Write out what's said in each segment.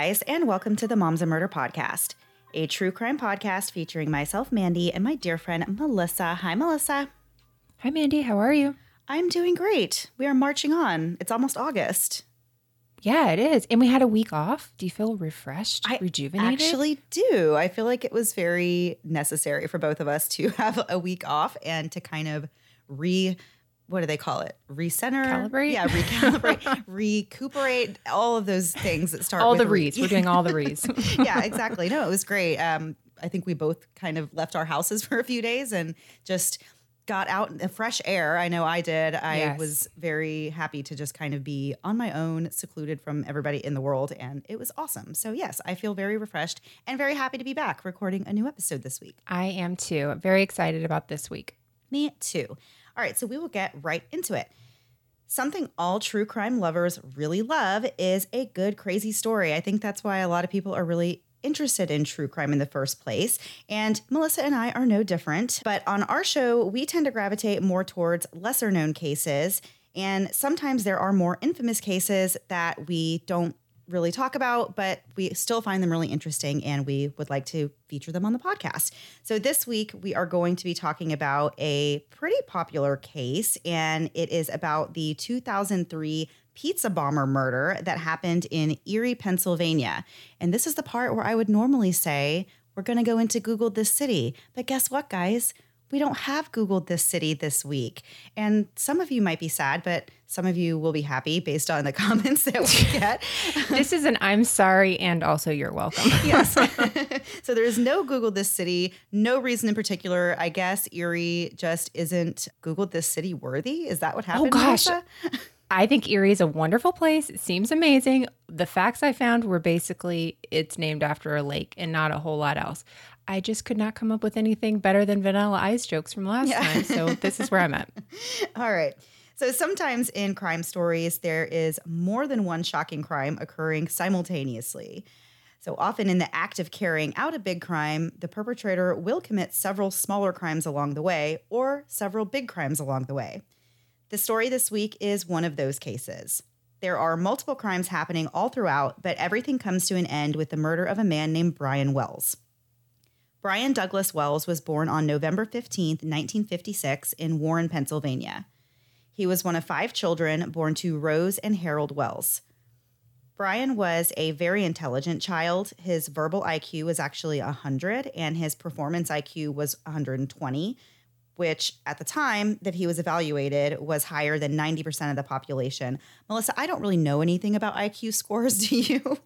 guys, and welcome to the Moms and Murder Podcast, a true crime podcast featuring myself, Mandy, and my dear friend, Melissa. Hi, Melissa. Hi, Mandy. How are you? I'm doing great. We are marching on. It's almost August. Yeah, it is. And we had a week off. Do you feel refreshed, I rejuvenated? actually do. I feel like it was very necessary for both of us to have a week off and to kind of re what do they call it? Recenter, Calibrate? yeah, recalibrate, recuperate, all of those things that start all the re- reads. We're doing all the reads. yeah, exactly. No, it was great. Um, I think we both kind of left our houses for a few days and just got out in the fresh air. I know I did. I Yes. was very happy to just kind of be on my own, secluded from everybody in the world, and it was awesome. So yes, I feel very refreshed and very happy to be back recording a new episode this week. I am too. Very excited about this week. Me too. All right, so we will get right into it. Something all true crime lovers really love is a good, crazy story. I think that's why a lot of people are really interested in true crime in the first place. And Melissa and I are no different. But on our show, we tend to gravitate more towards lesser known cases. And sometimes there are more infamous cases that we don't really talk about, but we still find them really interesting and we would like to feature them on the podcast. So this week we are going to be talking about a pretty popular case, and it is about the 2003 pizza bomber murder that happened in Erie, Pennsylvania. And this is the part where I would normally say, we're going to go into Google this city. But guess what, guys? We don't have Googled this city this week. And some of you might be sad, but some of you will be happy based on the comments that we get. This is an I'm sorry and also you're welcome. yes. so there's no Google this city, no reason in particular. I guess Erie just isn't Googled this city worthy. Is that what oh, happened? Oh, gosh. I think Erie is a wonderful place. It seems amazing. The facts I found were basically it's named after a lake and not a whole lot else. I just could not come up with anything better than vanilla ice jokes from last Yeah. time. So this is where I'm at. All right. So sometimes in crime stories, there is more than one shocking crime occurring simultaneously. So often, in the act of carrying out a big crime, the perpetrator will commit several smaller crimes along the way or several big crimes along the way. The story this week is one of those cases. There are multiple crimes happening all throughout, but everything comes to an end with the murder of a man named Brian Wells. Brian Douglas Wells was born on November 15th, 1956, in Warren, Pennsylvania. He was one of five children born to Rose and Harold Wells. Brian was a very intelligent child. His verbal IQ was actually 100 and his performance IQ was 120, which at the time that he was evaluated was higher than 90% of the population. Melissa, I don't really know anything about IQ scores, do you?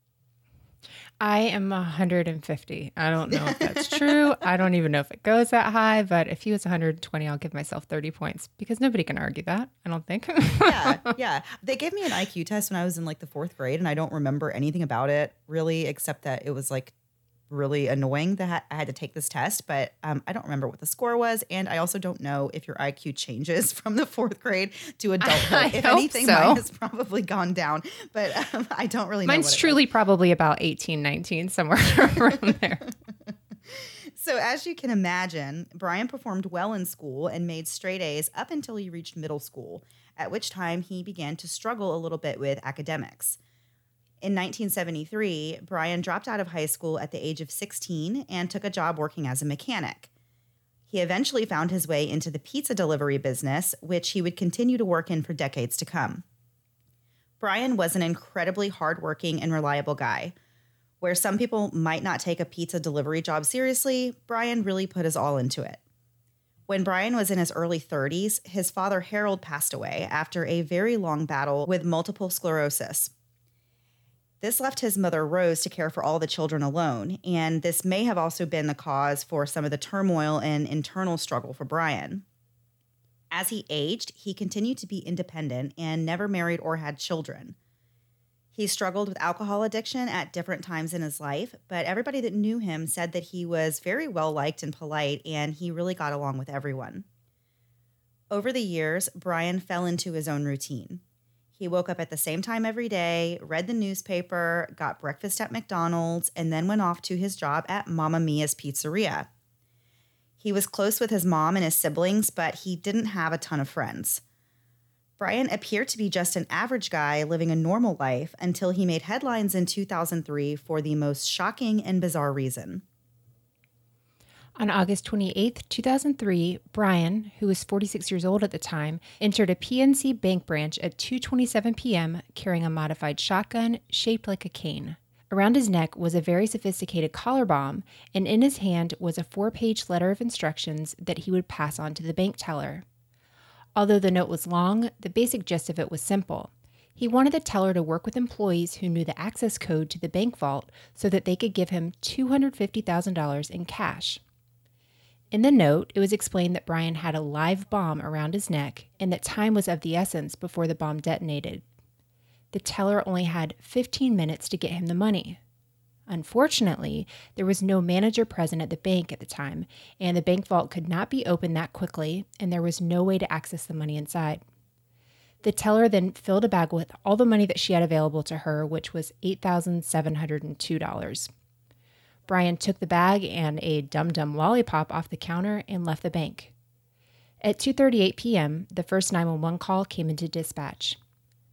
I am 150. I don't know if that's true. I don't even know if it goes that high, but if he was 120, I'll give myself 30 points because nobody can argue that. I don't think. yeah, yeah. They gave me an IQ test when I was in like the fourth grade, and I don't remember anything about it really, except that it was like really annoying that I had to take this test. But um, I don't remember what the score was, and I also don't know if your IQ changes from the fourth grade to adulthood. I if anything, so. mine has probably gone down, but um, I don't really know. Mine's what it was. truly probably about 18, 19, somewhere around there. So, as you can imagine, Brian performed well in school and made straight A's up until he reached middle school, at which time he began to struggle a little bit with academics. In 1973, Brian dropped out of high school at the age of 16 and took a job working as a mechanic. He eventually found his way into the pizza delivery business, which he would continue to work in for decades to come. Brian was an incredibly hardworking and reliable guy. Where some people might not take a pizza delivery job seriously, Brian really put his all into it. When Brian was in his early 30s, his father Harold passed away after a very long battle with multiple sclerosis. This left his mother Rose to care for all the children alone, and this may have also been the cause for some of the turmoil and internal struggle for Brian. As he aged, he continued to be independent and never married or had children. He struggled with alcohol addiction at different times in his life, but everybody that knew him said that he was very well liked and polite, and he really got along with everyone. Over the years, Brian fell into his own routine. He woke up at the same time every day, read the newspaper, got breakfast at McDonald's, and then went off to his job at Mamma Mia's Pizzeria. He was close with his mom and his siblings, but he didn't have a ton of friends. Brian appeared to be just an average guy living a normal life until he made headlines in 2003 for the most shocking and bizarre reason. On August 28, 2003, Brian, who was 46 years old at the time, entered a PNC bank branch at 2:27 p.m. carrying a modified shotgun shaped like a cane. Around his neck was a very sophisticated collar bomb, and in his hand was a four-page letter of instructions that he would pass on to the bank teller. Although the note was long, the basic gist of it was simple. He wanted the teller to work with employees who knew the access code to the bank vault so that they could give him $250,000 in cash. In the note, it was explained that Brian had a live bomb around his neck and that time was of the essence before the bomb detonated. The teller only had 15 minutes to get him the money. Unfortunately, there was no manager present at the bank at the time, and the bank vault could not be opened that quickly, and there was no way to access the money inside. The teller then filled a bag with all the money that she had available to her, which was $8,702. Brian took the bag and a Dum Dum lollipop off the counter and left the bank. At 2:38 p.m., the first 911 call came into dispatch.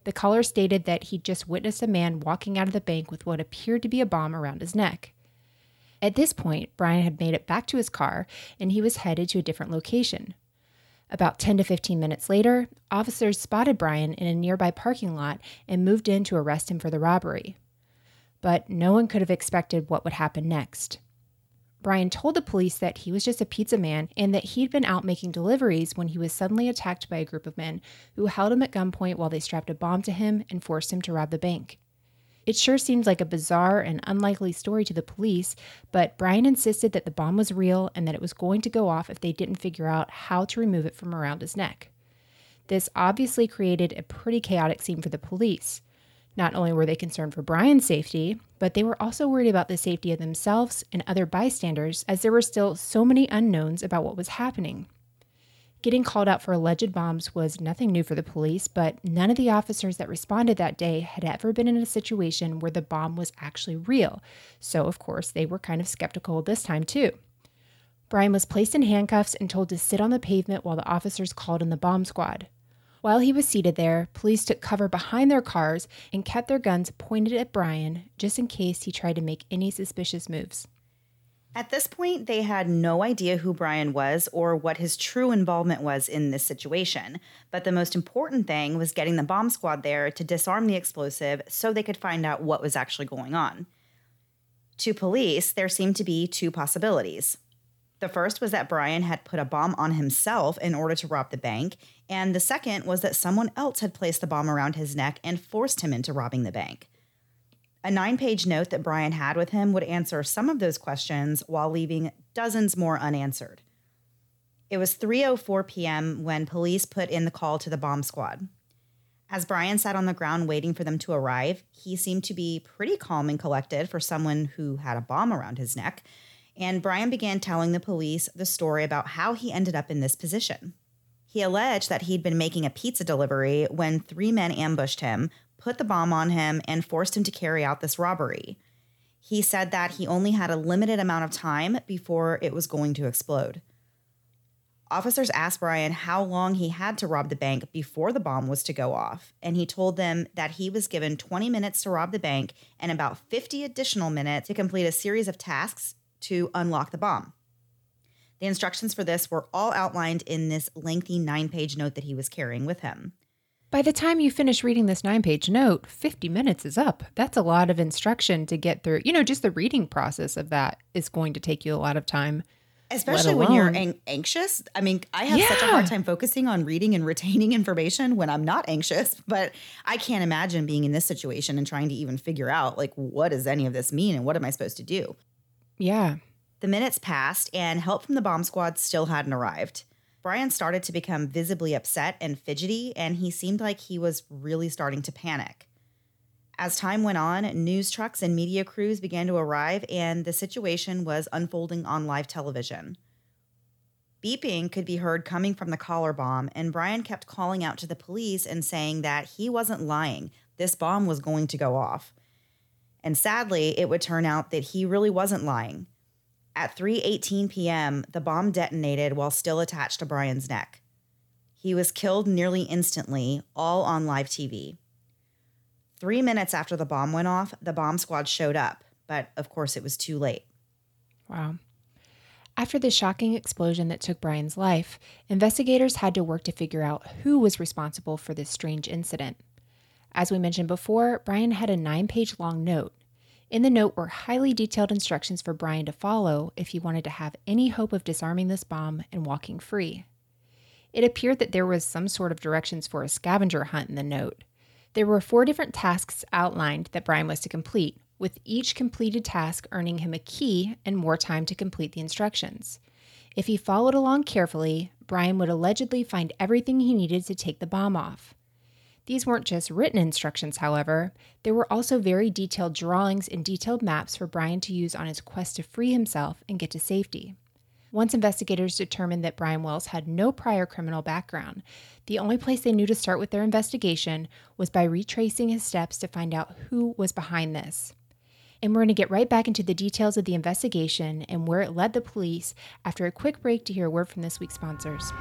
The caller stated that he'd just witnessed a man walking out of the bank with what appeared to be a bomb around his neck. At this point, Brian had made it back to his car and he was headed to a different location. About 10 to 15 minutes later, officers spotted Brian in a nearby parking lot and moved in to arrest him for the robbery but no one could have expected what would happen next. Brian told the police that he was just a pizza man and that he'd been out making deliveries when he was suddenly attacked by a group of men who held him at gunpoint while they strapped a bomb to him and forced him to rob the bank. It sure seemed like a bizarre and unlikely story to the police, but Brian insisted that the bomb was real and that it was going to go off if they didn't figure out how to remove it from around his neck. This obviously created a pretty chaotic scene for the police. Not only were they concerned for Brian's safety, but they were also worried about the safety of themselves and other bystanders as there were still so many unknowns about what was happening. Getting called out for alleged bombs was nothing new for the police, but none of the officers that responded that day had ever been in a situation where the bomb was actually real. So, of course, they were kind of skeptical this time, too. Brian was placed in handcuffs and told to sit on the pavement while the officers called in the bomb squad. While he was seated there, police took cover behind their cars and kept their guns pointed at Brian just in case he tried to make any suspicious moves. At this point, they had no idea who Brian was or what his true involvement was in this situation. But the most important thing was getting the bomb squad there to disarm the explosive so they could find out what was actually going on. To police, there seemed to be two possibilities. The first was that Brian had put a bomb on himself in order to rob the bank, and the second was that someone else had placed the bomb around his neck and forced him into robbing the bank. A nine page note that Brian had with him would answer some of those questions while leaving dozens more unanswered. It was 3:04 p.m. when police put in the call to the bomb squad. As Brian sat on the ground waiting for them to arrive, he seemed to be pretty calm and collected for someone who had a bomb around his neck and Brian began telling the police the story about how he ended up in this position. He alleged that he'd been making a pizza delivery when three men ambushed him, put the bomb on him, and forced him to carry out this robbery. He said that he only had a limited amount of time before it was going to explode. Officers asked Brian how long he had to rob the bank before the bomb was to go off, and he told them that he was given 20 minutes to rob the bank and about 50 additional minutes to complete a series of tasks to unlock the bomb. The instructions for this were all outlined in this lengthy nine page note that he was carrying with him. By the time you finish reading this nine page note, 50 minutes is up. That's a lot of instruction to get through. You know, just the reading process of that is going to take you a lot of time. Especially when you're an- anxious. I mean, I have yeah. such a hard time focusing on reading and retaining information when I'm not anxious, but I can't imagine being in this situation and trying to even figure out, like, what does any of this mean and what am I supposed to do? Yeah. The minutes passed, and help from the bomb squad still hadn't arrived. Brian started to become visibly upset and fidgety, and he seemed like he was really starting to panic. As time went on, news trucks and media crews began to arrive, and the situation was unfolding on live television. Beeping could be heard coming from the collar bomb, and Brian kept calling out to the police and saying that he wasn't lying. This bomb was going to go off. And sadly, it would turn out that he really wasn't lying. At 3:18 p.m., the bomb detonated while still attached to Brian's neck. He was killed nearly instantly, all on live TV. Three minutes after the bomb went off, the bomb squad showed up, but of course it was too late. Wow. After the shocking explosion that took Brian's life, investigators had to work to figure out who was responsible for this strange incident. As we mentioned before, Brian had a nine page long note. In the note were highly detailed instructions for Brian to follow if he wanted to have any hope of disarming this bomb and walking free. It appeared that there was some sort of directions for a scavenger hunt in the note. There were four different tasks outlined that Brian was to complete, with each completed task earning him a key and more time to complete the instructions. If he followed along carefully, Brian would allegedly find everything he needed to take the bomb off. These weren't just written instructions, however, there were also very detailed drawings and detailed maps for Brian to use on his quest to free himself and get to safety. Once investigators determined that Brian Wells had no prior criminal background, the only place they knew to start with their investigation was by retracing his steps to find out who was behind this. And we're going to get right back into the details of the investigation and where it led the police after a quick break to hear a word from this week's sponsors.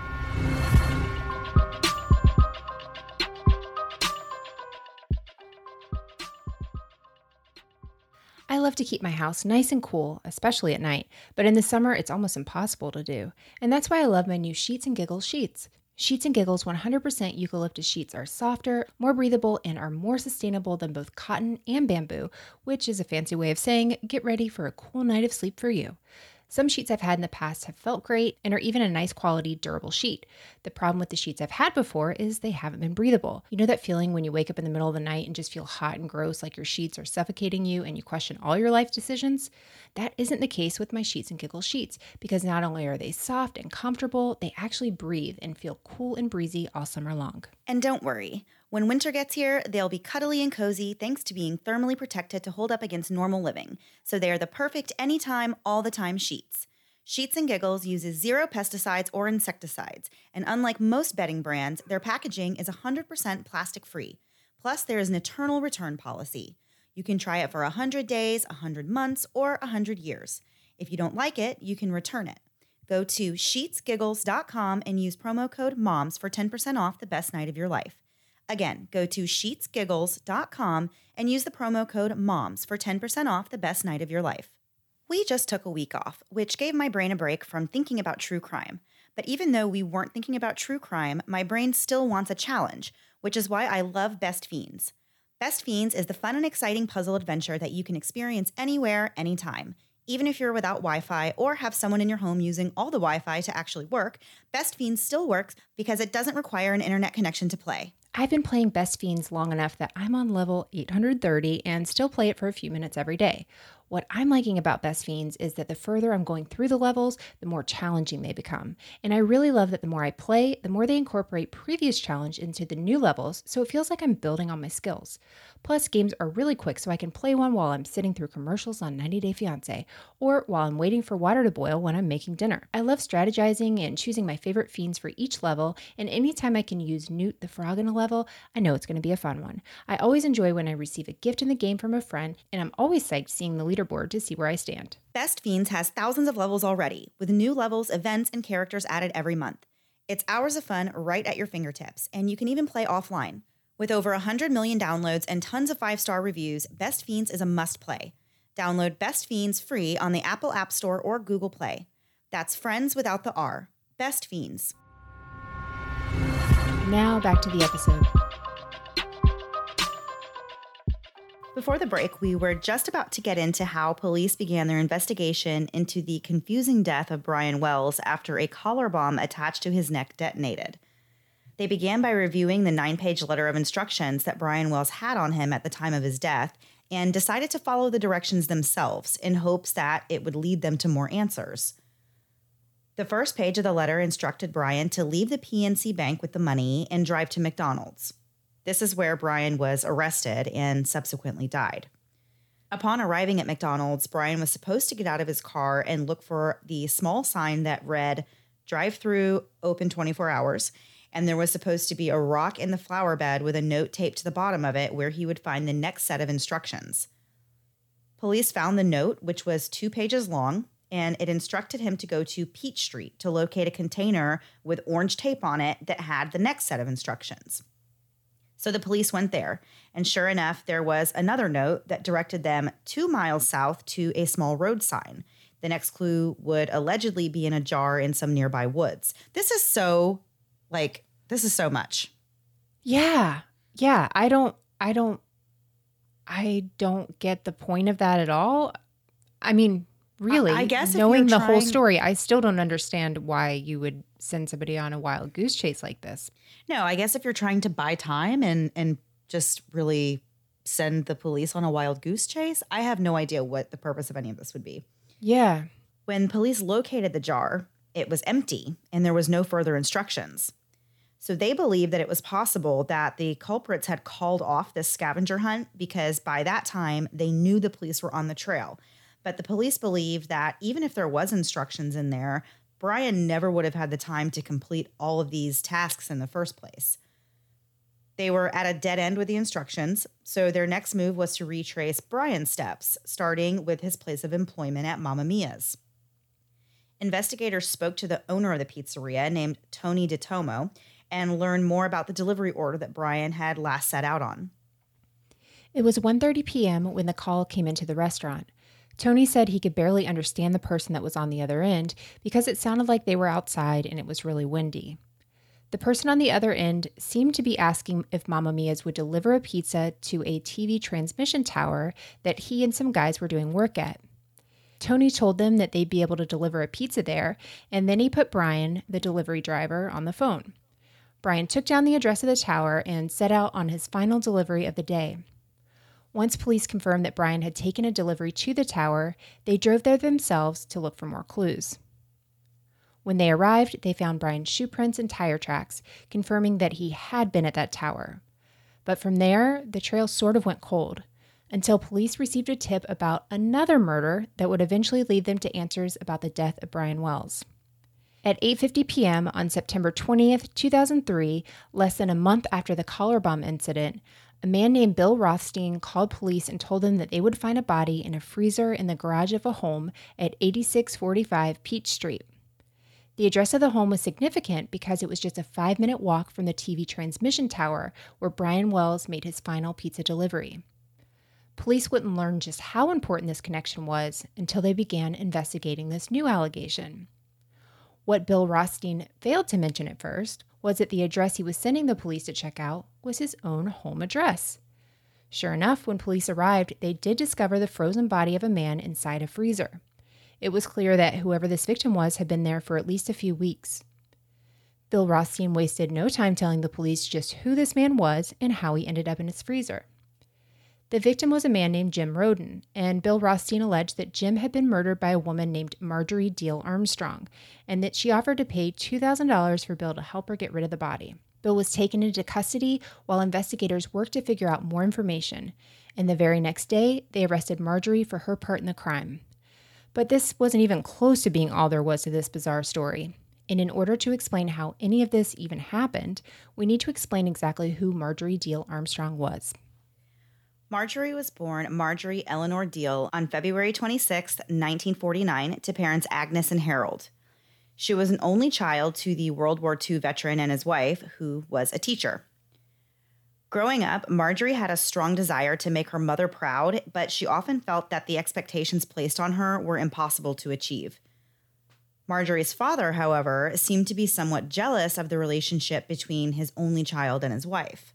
I love to keep my house nice and cool, especially at night, but in the summer it's almost impossible to do. And that's why I love my new Sheets and Giggles sheets. Sheets and Giggles 100% eucalyptus sheets are softer, more breathable, and are more sustainable than both cotton and bamboo, which is a fancy way of saying get ready for a cool night of sleep for you. Some sheets I've had in the past have felt great and are even a nice quality, durable sheet. The problem with the sheets I've had before is they haven't been breathable. You know that feeling when you wake up in the middle of the night and just feel hot and gross, like your sheets are suffocating you and you question all your life decisions? That isn't the case with my Sheets and Giggles sheets because not only are they soft and comfortable, they actually breathe and feel cool and breezy all summer long. And don't worry. When winter gets here, they'll be cuddly and cozy thanks to being thermally protected to hold up against normal living. So they are the perfect anytime, all the time sheets. Sheets and Giggles uses zero pesticides or insecticides, and unlike most bedding brands, their packaging is 100% plastic free. Plus, there is an eternal return policy. You can try it for 100 days, 100 months, or 100 years. If you don't like it, you can return it. Go to sheetsgiggles.com and use promo code MOMS for 10% off the best night of your life. Again, go to sheetsgiggles.com and use the promo code MOMS for 10% off the best night of your life. We just took a week off, which gave my brain a break from thinking about true crime. But even though we weren't thinking about true crime, my brain still wants a challenge, which is why I love Best Fiends. Best Fiends is the fun and exciting puzzle adventure that you can experience anywhere, anytime. Even if you're without Wi Fi or have someone in your home using all the Wi Fi to actually work, Best Fiends still works because it doesn't require an internet connection to play. I've been playing Best Fiends long enough that I'm on level 830 and still play it for a few minutes every day. What I'm liking about Best Fiends is that the further I'm going through the levels, the more challenging they become. And I really love that the more I play, the more they incorporate previous challenge into the new levels, so it feels like I'm building on my skills. Plus, games are really quick, so I can play one while I'm sitting through commercials on 90 Day Fiancé, or while I'm waiting for water to boil when I'm making dinner. I love strategizing and choosing my favorite fiends for each level, and anytime I can use Newt the Frog in a level, I know it's going to be a fun one. I always enjoy when I receive a gift in the game from a friend, and I'm always psyched seeing the leaderboard to see where I stand. Best Fiends has thousands of levels already, with new levels, events, and characters added every month. It's hours of fun right at your fingertips, and you can even play offline. With over 100 million downloads and tons of five star reviews, Best Fiends is a must play. Download Best Fiends free on the Apple App Store or Google Play. That's friends without the R. Best Fiends. Now back to the episode. Before the break, we were just about to get into how police began their investigation into the confusing death of Brian Wells after a collar bomb attached to his neck detonated. They began by reviewing the nine page letter of instructions that Brian Wells had on him at the time of his death and decided to follow the directions themselves in hopes that it would lead them to more answers. The first page of the letter instructed Brian to leave the PNC Bank with the money and drive to McDonald's. This is where Brian was arrested and subsequently died. Upon arriving at McDonald's, Brian was supposed to get out of his car and look for the small sign that read, Drive through, open 24 hours, and there was supposed to be a rock in the flower bed with a note taped to the bottom of it where he would find the next set of instructions. Police found the note, which was two pages long. and it instructed him to go to Peach Street to locate a container with orange tape on it that had the next set of instructions. So the police went there, and sure enough, there was another note that directed them two miles south to a small road sign. The next clue would allegedly be in a jar in some nearby woods. This is so, like, this is so much. Yeah. Yeah. I don't, I don't, I don't get the point of that at all. I mean, really, I guess knowing you're the whole story, I still don't understand why you would send somebody on a wild goose chase like this. No, I guess if you're trying to buy time and and just really send the police on a wild goose chase, I have no idea what the purpose of any of this would be. Yeah. When police located the jar, it was empty and there was no further instructions. So they believed that it was possible that the culprits had called off this scavenger hunt because by that time they knew the police were on the trail. But the police believed that even if there was instructions in there, Brian never would have had the time to complete all of these tasks in the first place. They were at a dead end with the instructions, so their next move was to retrace Brian's steps, starting with his place of employment at Mamma Mia's. Investigators spoke to the owner of the pizzeria named Tony DiTomo and learned more about the delivery order that Brian had last set out on. It was 1:30 p.m. when the call came into the restaurant. Tony said he could barely understand the person that was on the other end because it sounded like they were outside and it was really windy. The person on the other end seemed to be asking if Mamma Mia's would deliver a pizza to a TV transmission tower that he and some guys were doing work at. Tony told them that they'd be able to deliver a pizza there, and then he put Brian, the delivery driver, on the phone. Brian took down the address of the tower and set out on his final delivery of the day. Once police confirmed that Brian had taken a delivery to the tower, they drove there themselves to look for more clues. When they arrived, they found Brian's shoe prints and tire tracks, confirming that he had been at that tower. But from there, the trail sort of went cold until police received a tip about another murder that would eventually lead them to answers about the death of Brian Wells. At 8:50 p.m. on September 20th, 2003, less than a month after the collar bomb incident, a man named Bill Rothstein called police and told them that they would find a body in a freezer in the garage of a home at 8645 Peach Street. The address of the home was significant because it was just a five minute walk from the TV transmission tower where Brian Wells made his final pizza delivery. Police wouldn't learn just how important this connection was until they began investigating this new allegation. What Bill Rothstein failed to mention at first was that the address he was sending the police to check out was his own home address. Sure enough, when police arrived, they did discover the frozen body of a man inside a freezer. It was clear that whoever this victim was had been there for at least a few weeks. Bill Rothstein wasted no time telling the police just who this man was and how he ended up in his freezer. The victim was a man named Jim Roden, and Bill Rothstein alleged that Jim had been murdered by a woman named Marjorie Diehl Armstrong, and that she offered to pay $2,000 for Bill to help her get rid of the body. Bill was taken into custody while investigators worked to figure out more information, and the very next day, they arrested Marjorie for her part in the crime. But this wasn't even close to being all there was to this bizarre story. And in order to explain how any of this even happened, we need to explain exactly who Marjorie Diehl Armstrong was. Marjorie was born Marjorie Eleanor Diehl on February 26, 1949, to parents Agnes and Harold. She was an only child to the World War II veteran and his wife, who was a teacher. Growing up, Marjorie had a strong desire to make her mother proud, but she often felt that the expectations placed on her were impossible to achieve. Marjorie's father, however, seemed to be somewhat jealous of the relationship between his only child and his wife.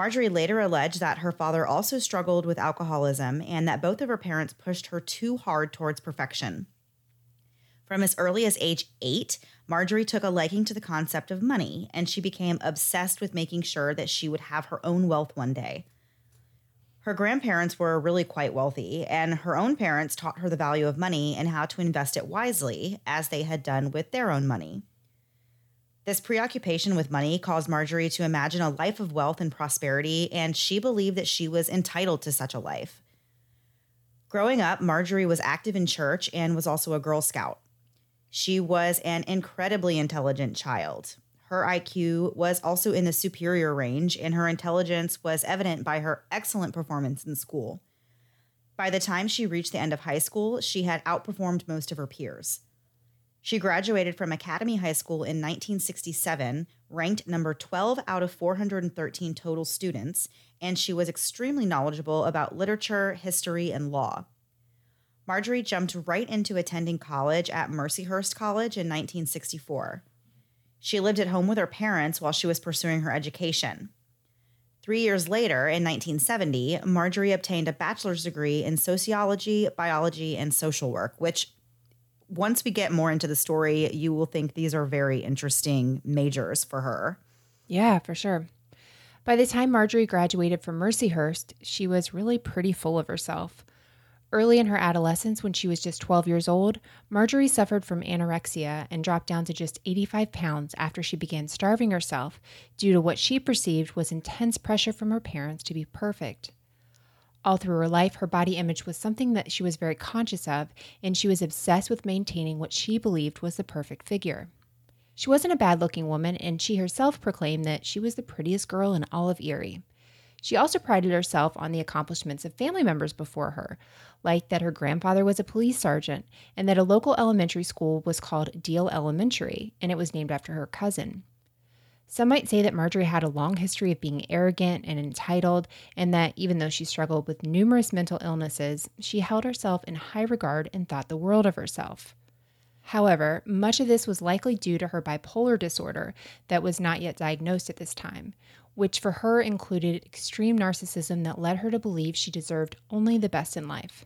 Marjorie later alleged that her father also struggled with alcoholism and that both of her parents pushed her too hard towards perfection. From as early as age eight, Marjorie took a liking to the concept of money, and she became obsessed with making sure that she would have her own wealth one day. Her grandparents were really quite wealthy, and her own parents taught her the value of money and how to invest it wisely, as they had done with their own money. This preoccupation with money caused Marjorie to imagine a life of wealth and prosperity, and she believed that she was entitled to such a life. Growing up, Marjorie was active in church and was also a Girl Scout. She was an incredibly intelligent child. Her IQ was also in the superior range, and her intelligence was evident by her excellent performance in school. By the time she reached the end of high school, she had outperformed most of her peers. She graduated from Academy High School in 1967, ranked number 12 out of 413 total students, and she was extremely knowledgeable about literature, history, and law. Marjorie jumped right into attending college at Mercyhurst College in 1964. She lived at home with her parents while she was pursuing her education. Three years later, in 1970, Marjorie obtained a bachelor's degree in sociology, biology, and social work, which once we get more into the story, you will think these are very interesting majors for her. Yeah, for sure. By the time Marjorie graduated from Mercyhurst, she was really pretty full of herself. Early in her adolescence, when she was just 12 years old, Marjorie suffered from anorexia and dropped down to just 85 pounds after she began starving herself due to what she perceived was intense pressure from her parents to be perfect. All through her life, her body image was something that she was very conscious of, and she was obsessed with maintaining what she believed was the perfect figure. She wasn't a bad looking woman, and she herself proclaimed that she was the prettiest girl in all of Erie. She also prided herself on the accomplishments of family members before her, like that her grandfather was a police sergeant and that a local elementary school was called Diehl Elementary, and it was named after her cousin. Some might say that Marjorie had a long history of being arrogant and entitled, and that even though she struggled with numerous mental illnesses, she held herself in high regard and thought the world of herself. However, much of this was likely due to her bipolar disorder that was not yet diagnosed at this time, which for her included extreme narcissism that led her to believe she deserved only the best in life.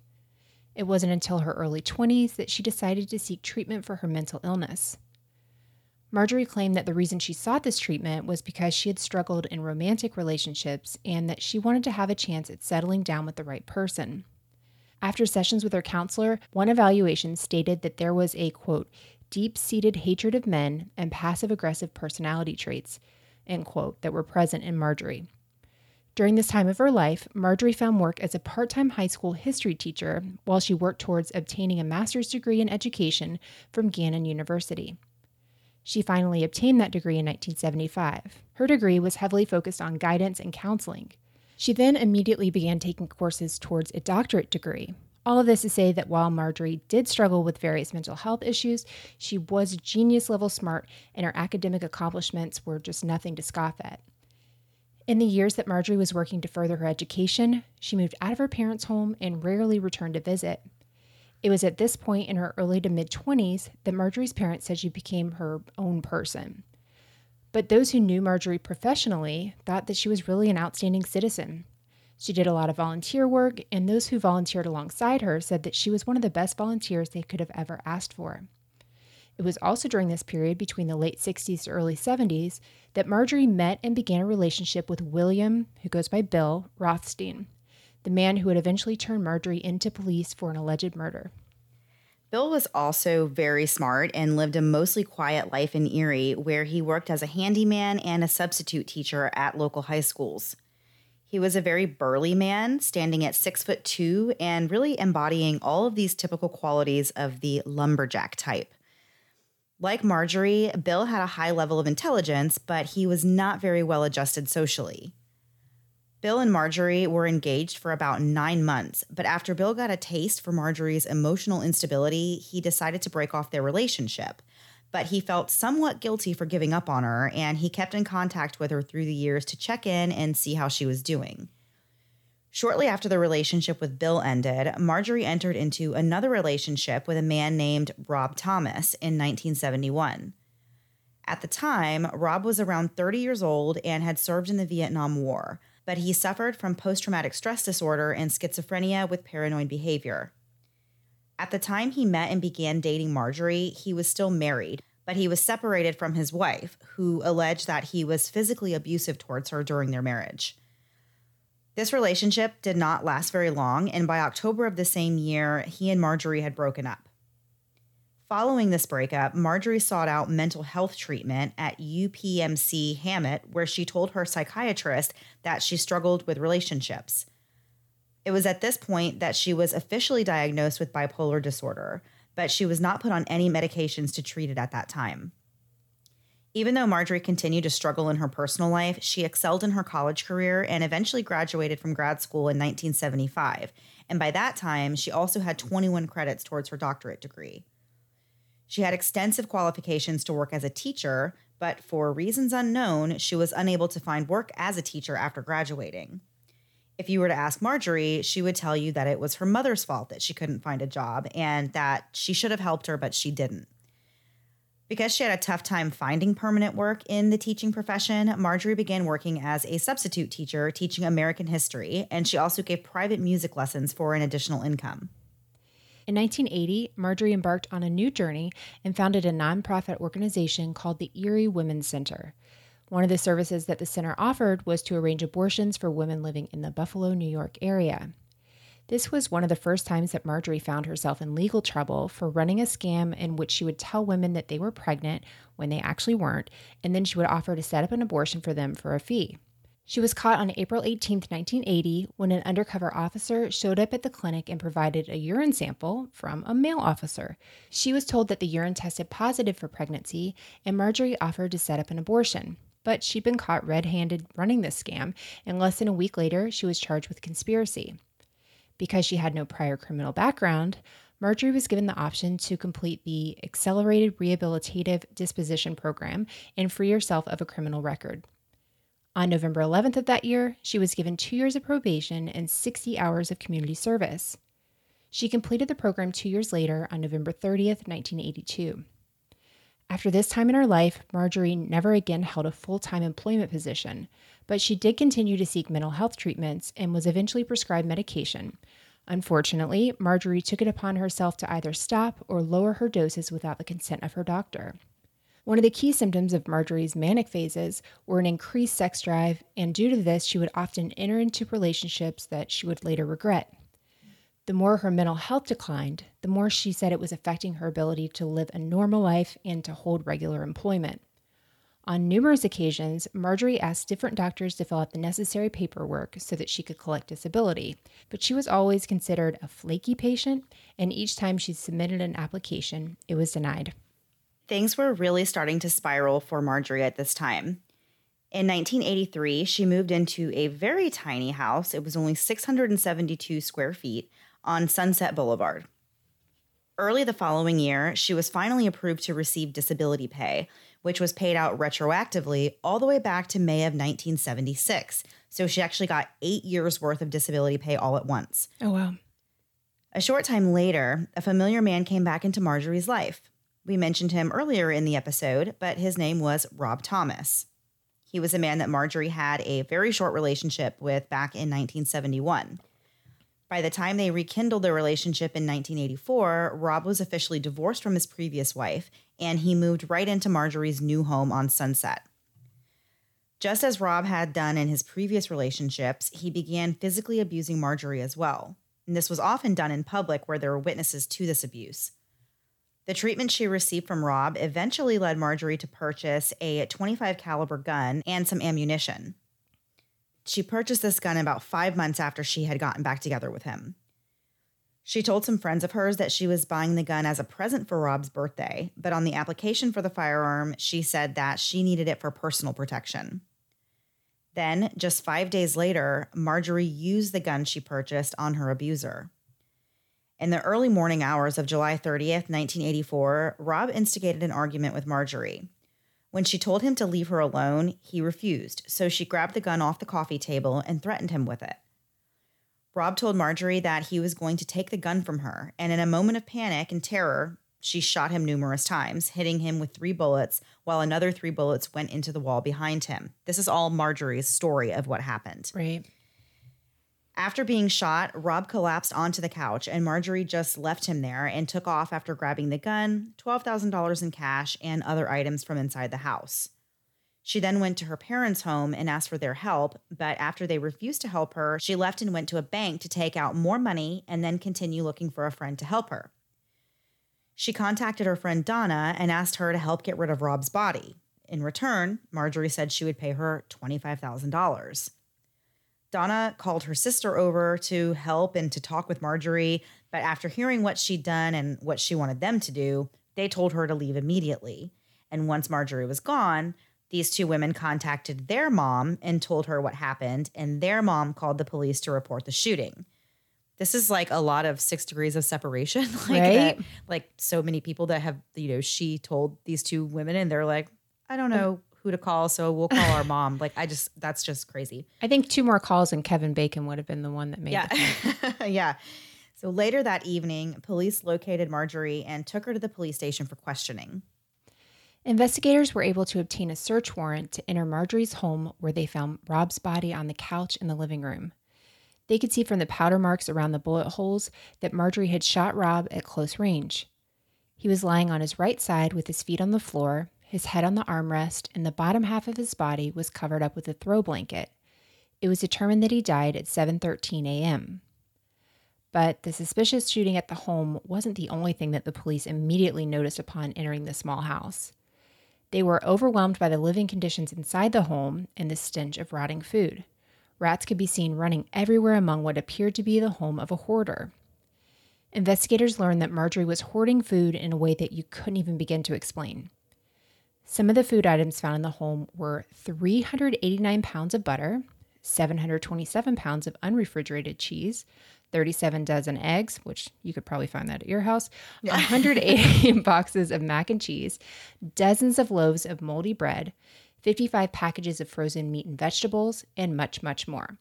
It wasn't until her early 20s that she decided to seek treatment for her mental illness. Marjorie claimed that the reason she sought this treatment was because she had struggled in romantic relationships and that she wanted to have a chance at settling down with the right person. After sessions with her counselor, one evaluation stated that there was a quote, deep seated hatred of men and passive aggressive personality traits, end quote, that were present in Marjorie. During this time of her life, Marjorie found work as a part time high school history teacher while she worked towards obtaining a master's degree in education from Gannon University. She finally obtained that degree in 1975. Her degree was heavily focused on guidance and counseling. She then immediately began taking courses towards a doctorate degree. All of this to say that while Marjorie did struggle with various mental health issues, she was genius level smart and her academic accomplishments were just nothing to scoff at. In the years that Marjorie was working to further her education, she moved out of her parents' home and rarely returned to visit. It was at this point in her early to mid 20s that Marjorie's parents said she became her own person. But those who knew Marjorie professionally thought that she was really an outstanding citizen. She did a lot of volunteer work, and those who volunteered alongside her said that she was one of the best volunteers they could have ever asked for. It was also during this period between the late 60s to early 70s that Marjorie met and began a relationship with William, who goes by Bill, Rothstein the man who would eventually turn Marjorie into police for an alleged murder. Bill was also very smart and lived a mostly quiet life in Erie, where he worked as a handyman and a substitute teacher at local high schools. He was a very burly man, standing at six foot two and really embodying all of these typical qualities of the lumberjack type. Like Marjorie, Bill had a high level of intelligence, but he was not very well adjusted socially. Bill and Marjorie were engaged for about nine months, but after Bill got a taste for Marjorie's emotional instability, he decided to break off their relationship. But he felt somewhat guilty for giving up on her, and he kept in contact with her through the years to check in and see how she was doing. Shortly after the relationship with Bill ended, Marjorie entered into another relationship with a man named Rob Thomas in 1971. At the time, Rob was around 30 years old and had served in the Vietnam War but he suffered from post traumatic stress disorder and schizophrenia with paranoid behavior. At the time he met and began dating Marjorie, he was still married, but he was separated from his wife, who alleged that he was physically abusive towards her during their marriage. This relationship did not last very long, and by October of the same year, he and Marjorie had broken up. Following this breakup, Marjorie sought out mental health treatment at UPMC Hamot, where she told her psychiatrist that she struggled with relationships. It was at this point that she was officially diagnosed with bipolar disorder, but she was not put on any medications to treat it at that time. Even though Marjorie continued to struggle in her personal life, she excelled in her college career and eventually graduated from grad school in 1975. And by that time, she also had 21 credits towards her doctorate degree. She had extensive qualifications to work as a teacher, but for reasons unknown, she was unable to find work as a teacher after graduating. If you were to ask Marjorie, she would tell you that it was her mother's fault that she couldn't find a job and that she should have helped her, but she didn't. Because she had a tough time finding permanent work in the teaching profession, Marjorie began working as a substitute teacher teaching American history, and she also gave private music lessons for an additional income. In 1980, Marjorie embarked on a new journey and founded a nonprofit organization called the Erie Women's Center. One of the services that the center offered was to arrange abortions for women living in the Buffalo, New York area. This was one of the first times that Marjorie found herself in legal trouble for running a scam in which she would tell women that they were pregnant when they actually weren't, and then she would offer to set up an abortion for them for a fee. She was caught on April 18, 1980, when an undercover officer showed up at the clinic and provided a urine sample from a male officer. She was told that the urine tested positive for pregnancy, and Marjorie offered to set up an abortion. But she'd been caught red handed running this scam, and less than a week later, she was charged with conspiracy. Because she had no prior criminal background, Marjorie was given the option to complete the Accelerated Rehabilitative Disposition Program and free herself of a criminal record. On November 11th of that year, she was given two years of probation and 60 hours of community service. She completed the program two years later on November 30th, 1982. After this time in her life, Marjorie never again held a full time employment position, but she did continue to seek mental health treatments and was eventually prescribed medication. Unfortunately, Marjorie took it upon herself to either stop or lower her doses without the consent of her doctor. One of the key symptoms of Marjorie's manic phases were an increased sex drive, and due to this, she would often enter into relationships that she would later regret. The more her mental health declined, the more she said it was affecting her ability to live a normal life and to hold regular employment. On numerous occasions, Marjorie asked different doctors to fill out the necessary paperwork so that she could collect disability, but she was always considered a flaky patient, and each time she submitted an application, it was denied. Things were really starting to spiral for Marjorie at this time. In 1983, she moved into a very tiny house. It was only 672 square feet on Sunset Boulevard. Early the following year, she was finally approved to receive disability pay, which was paid out retroactively all the way back to May of 1976. So she actually got eight years worth of disability pay all at once. Oh, wow. A short time later, a familiar man came back into Marjorie's life. We mentioned him earlier in the episode, but his name was Rob Thomas. He was a man that Marjorie had a very short relationship with back in 1971. By the time they rekindled their relationship in 1984, Rob was officially divorced from his previous wife and he moved right into Marjorie's new home on Sunset. Just as Rob had done in his previous relationships, he began physically abusing Marjorie as well. And this was often done in public where there were witnesses to this abuse. The treatment she received from Rob eventually led Marjorie to purchase a 25 caliber gun and some ammunition. She purchased this gun about 5 months after she had gotten back together with him. She told some friends of hers that she was buying the gun as a present for Rob's birthday, but on the application for the firearm, she said that she needed it for personal protection. Then, just five days later, Marjorie used the gun she purchased on her abuser. In the early morning hours of July 30th, 1984, Rob instigated an argument with Marjorie. When she told him to leave her alone, he refused, so she grabbed the gun off the coffee table and threatened him with it. Rob told Marjorie that he was going to take the gun from her, and in a moment of panic and terror, she shot him numerous times, hitting him with three bullets, while another three bullets went into the wall behind him. This is all Marjorie's story of what happened. Right. After being shot, Rob collapsed onto the couch, and Marjorie just left him there and took off after grabbing the gun, $12,000 in cash, and other items from inside the house. She then went to her parents' home and asked for their help, but after they refused to help her, she left and went to a bank to take out more money and then continue looking for a friend to help her. She contacted her friend Donna and asked her to help get rid of Rob's body. In return, Marjorie said she would pay her $25,000. Donna called her sister over to help and to talk with Marjorie, but after hearing what she'd done and what she wanted them to do, they told her to leave immediately And once Marjorie was gone, these two women contacted their mom and told her what happened, and their mom called the police to report the shooting. This is like a lot of six degrees of separation. like Right? that, like so many people that have, you know, she told these two women and they're like, I don't know who to call, so we'll call our mom. Like I just that's just crazy. I think two more calls and Kevin Bacon would have been the one that made Yeah. the yeah. So later that evening, police located Marjorie and took her to the police station for questioning. Investigators were able to obtain a search warrant to enter Marjorie's home where they found Rob's body on the couch in the living room. They could see from the powder marks around the bullet holes that Marjorie had shot Rob at close range. He was lying on his right side with his feet on the floor, his head on the armrest, and the bottom half of his body was covered up with a throw blanket. It was determined that he died at 7:13 a.m. But the suspicious shooting at the home wasn't the only thing that the police immediately noticed upon entering the small house. They were overwhelmed by the living conditions inside the home and the stench of rotting food. Rats could be seen running everywhere among what appeared to be the home of a hoarder. Investigators learned that Marjorie was hoarding food in a way that you couldn't even begin to explain. Some of the food items found in the home were 389 pounds of butter, 727 pounds of unrefrigerated cheese, 37 dozen eggs, which you could probably find that at your house, 180 boxes of mac and cheese, dozens of loaves of moldy bread, 55 packages of frozen meat and vegetables, and much, much more.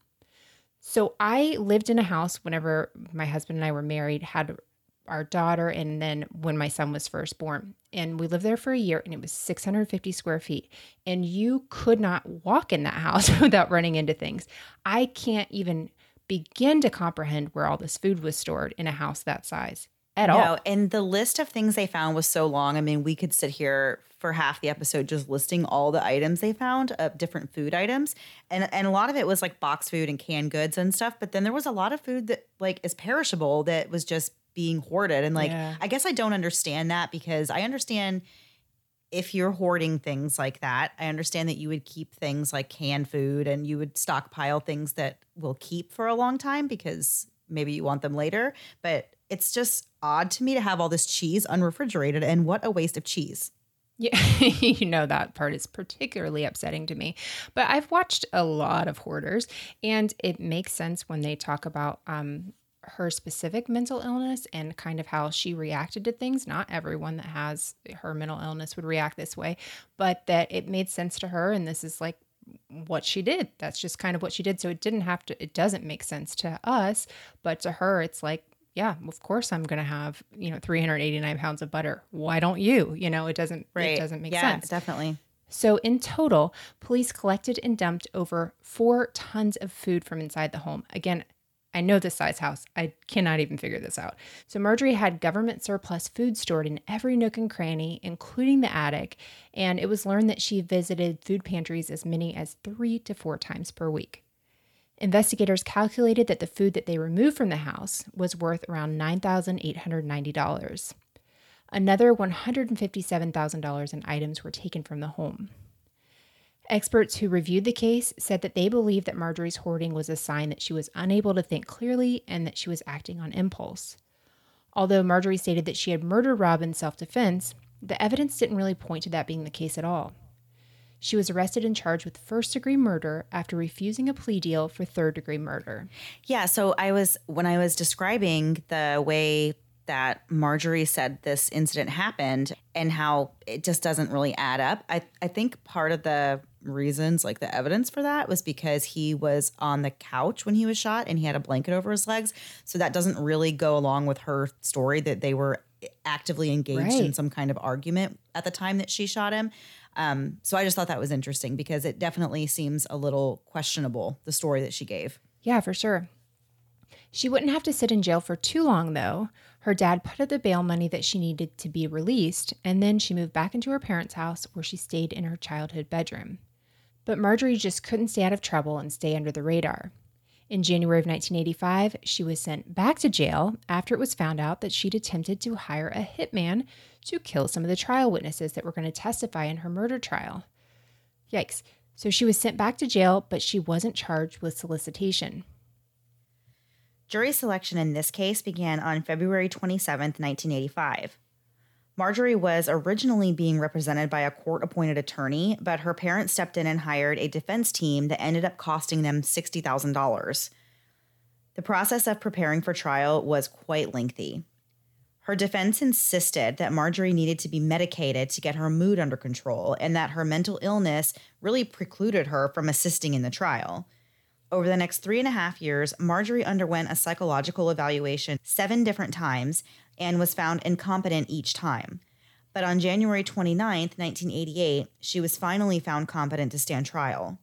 So I lived in a house whenever my husband and I were married, had our daughter, and then when my son was first born. And we lived there for a year, and it was 650 square feet. And you could not walk in that house without running into things. I can't even begin to comprehend where all this food was stored in a house that size at all. No, and the list of things they found was so long. I mean, we could sit here for half the episode just listing all the items they found of different food items. And and a lot of it was like box food and canned goods and stuff, but then there was a lot of food that like is perishable that was just being hoarded and like Yeah. I guess I don't understand that because I understand if you're hoarding things like that, I understand that you would keep things like canned food and you would stockpile things that will keep for a long time because maybe you want them later. But it's just odd to me to have all this cheese unrefrigerated and what a waste of cheese. Yeah, you know that part is particularly upsetting to me. But I've watched a lot of hoarders, and it makes sense when they talk about um, her specific mental illness and kind of how she reacted to things. Not everyone that has her mental illness would react this way, but that it made sense to her, and this is like what she did. That's just kind of what she did. So it didn't have to, it doesn't make sense to us, but to her, it's like, yeah, of course I'm going to have, you know, 389 pounds of butter. Why don't you? You know, it doesn't, it doesn't make yeah, sense. Definitely. So, in total, police collected and dumped over four tons of food from inside the home. Again, I know this size house. I cannot even figure this out. So, Marjorie had government surplus food stored in every nook and cranny, including the attic. And it was learned that she visited food pantries as many as three to four times per week. Investigators calculated that the food that they removed from the house was worth around $9,890. Another $157,000 in items were taken from the home. Experts who reviewed the case said that they believed that Marjorie's hoarding was a sign that she was unable to think clearly and that she was acting on impulse. Although Marjorie stated that she had murdered Rob in self defense, the evidence didn't really point to that being the case at all. She was arrested and charged with first degree murder after refusing a plea deal for third degree murder. Yeah. So I was, when I was describing the way that Marjorie said this incident happened and how it just doesn't really add up, I, I think part of the reasons, like the evidence for that, was because he was on the couch when he was shot and he had a blanket over his legs. So that doesn't really go along with her story that they were actively engaged in some kind of argument at the time that she shot him. Um, so I just thought that was interesting because it definitely seems a little questionable, the story that she gave. Yeah, for sure. She wouldn't have to sit in jail for too long, though. Her dad put up the bail money that she needed to be released, and then she moved back into her parents' house where she stayed in her childhood bedroom. But Marjorie just couldn't stay out of trouble and stay under the radar. In January of 1985, she was sent back to jail after it was found out that she'd attempted to hire a hitman to kill some of the trial witnesses that were going to testify in her murder trial. Yikes. So she was sent back to jail, but she wasn't charged with solicitation. Jury selection in this case began on February 27, 1985. Marjorie was originally being represented by a court appointed attorney, but her parents stepped in and hired a defense team that ended up costing them $60,000. The process of preparing for trial was quite lengthy. Her defense insisted that Marjorie needed to be medicated to get her mood under control and that her mental illness really precluded her from assisting in the trial. Over the next three and a half years, Marjorie underwent a psychological evaluation seven different times and was found incompetent each time. But on January 29, 1988, she was finally found competent to stand trial.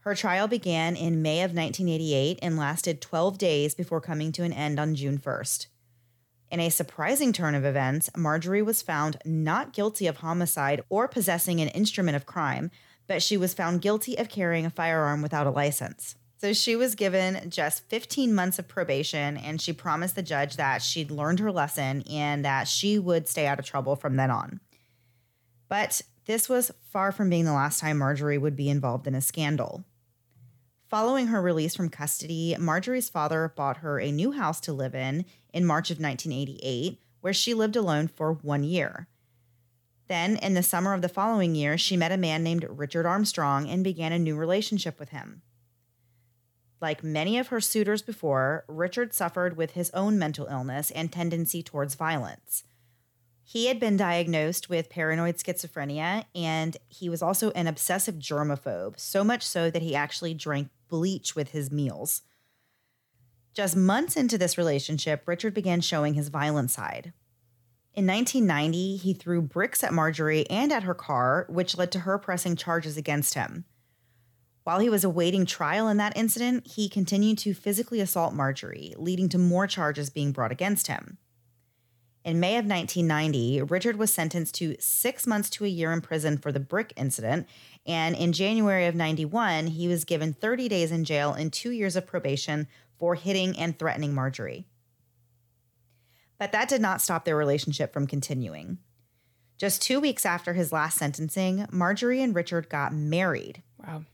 Her trial began in May of 1988 and lasted 12 days before coming to an end on June 1st. In a surprising turn of events, Marjorie was found not guilty of homicide or possessing an instrument of crime, but she was found guilty of carrying a firearm without a license. So she was given just 15 months of probation, and she promised the judge that she'd learned her lesson and that she would stay out of trouble from then on. But this was far from being the last time Marjorie would be involved in a scandal. Following her release from custody, Marjorie's father bought her a new house to live in in March of 1988, where she lived alone for one year. Then, in the summer of the following year, she met a man named Richard Armstrong and began a new relationship with him. Like many of her suitors before, Richard suffered with his own mental illness and tendency towards violence. He had been diagnosed with paranoid schizophrenia, and he was also an obsessive germaphobe, so much so that he actually drank bleach with his meals. Just months into this relationship, Richard began showing his violent side. In 1990, he threw bricks at Marjorie and at her car, which led to her pressing charges against him. While he was awaiting trial in that incident, he continued to physically assault Marjorie, leading to more charges being brought against him. In May of 1990, Richard was sentenced to six months to a year in prison for the brick incident. And in January of 91, he was given 30 days in jail and two years of probation for hitting and threatening Marjorie. But that did not stop their relationship from continuing. Just two weeks after his last sentencing, Marjorie and Richard got married. Wow.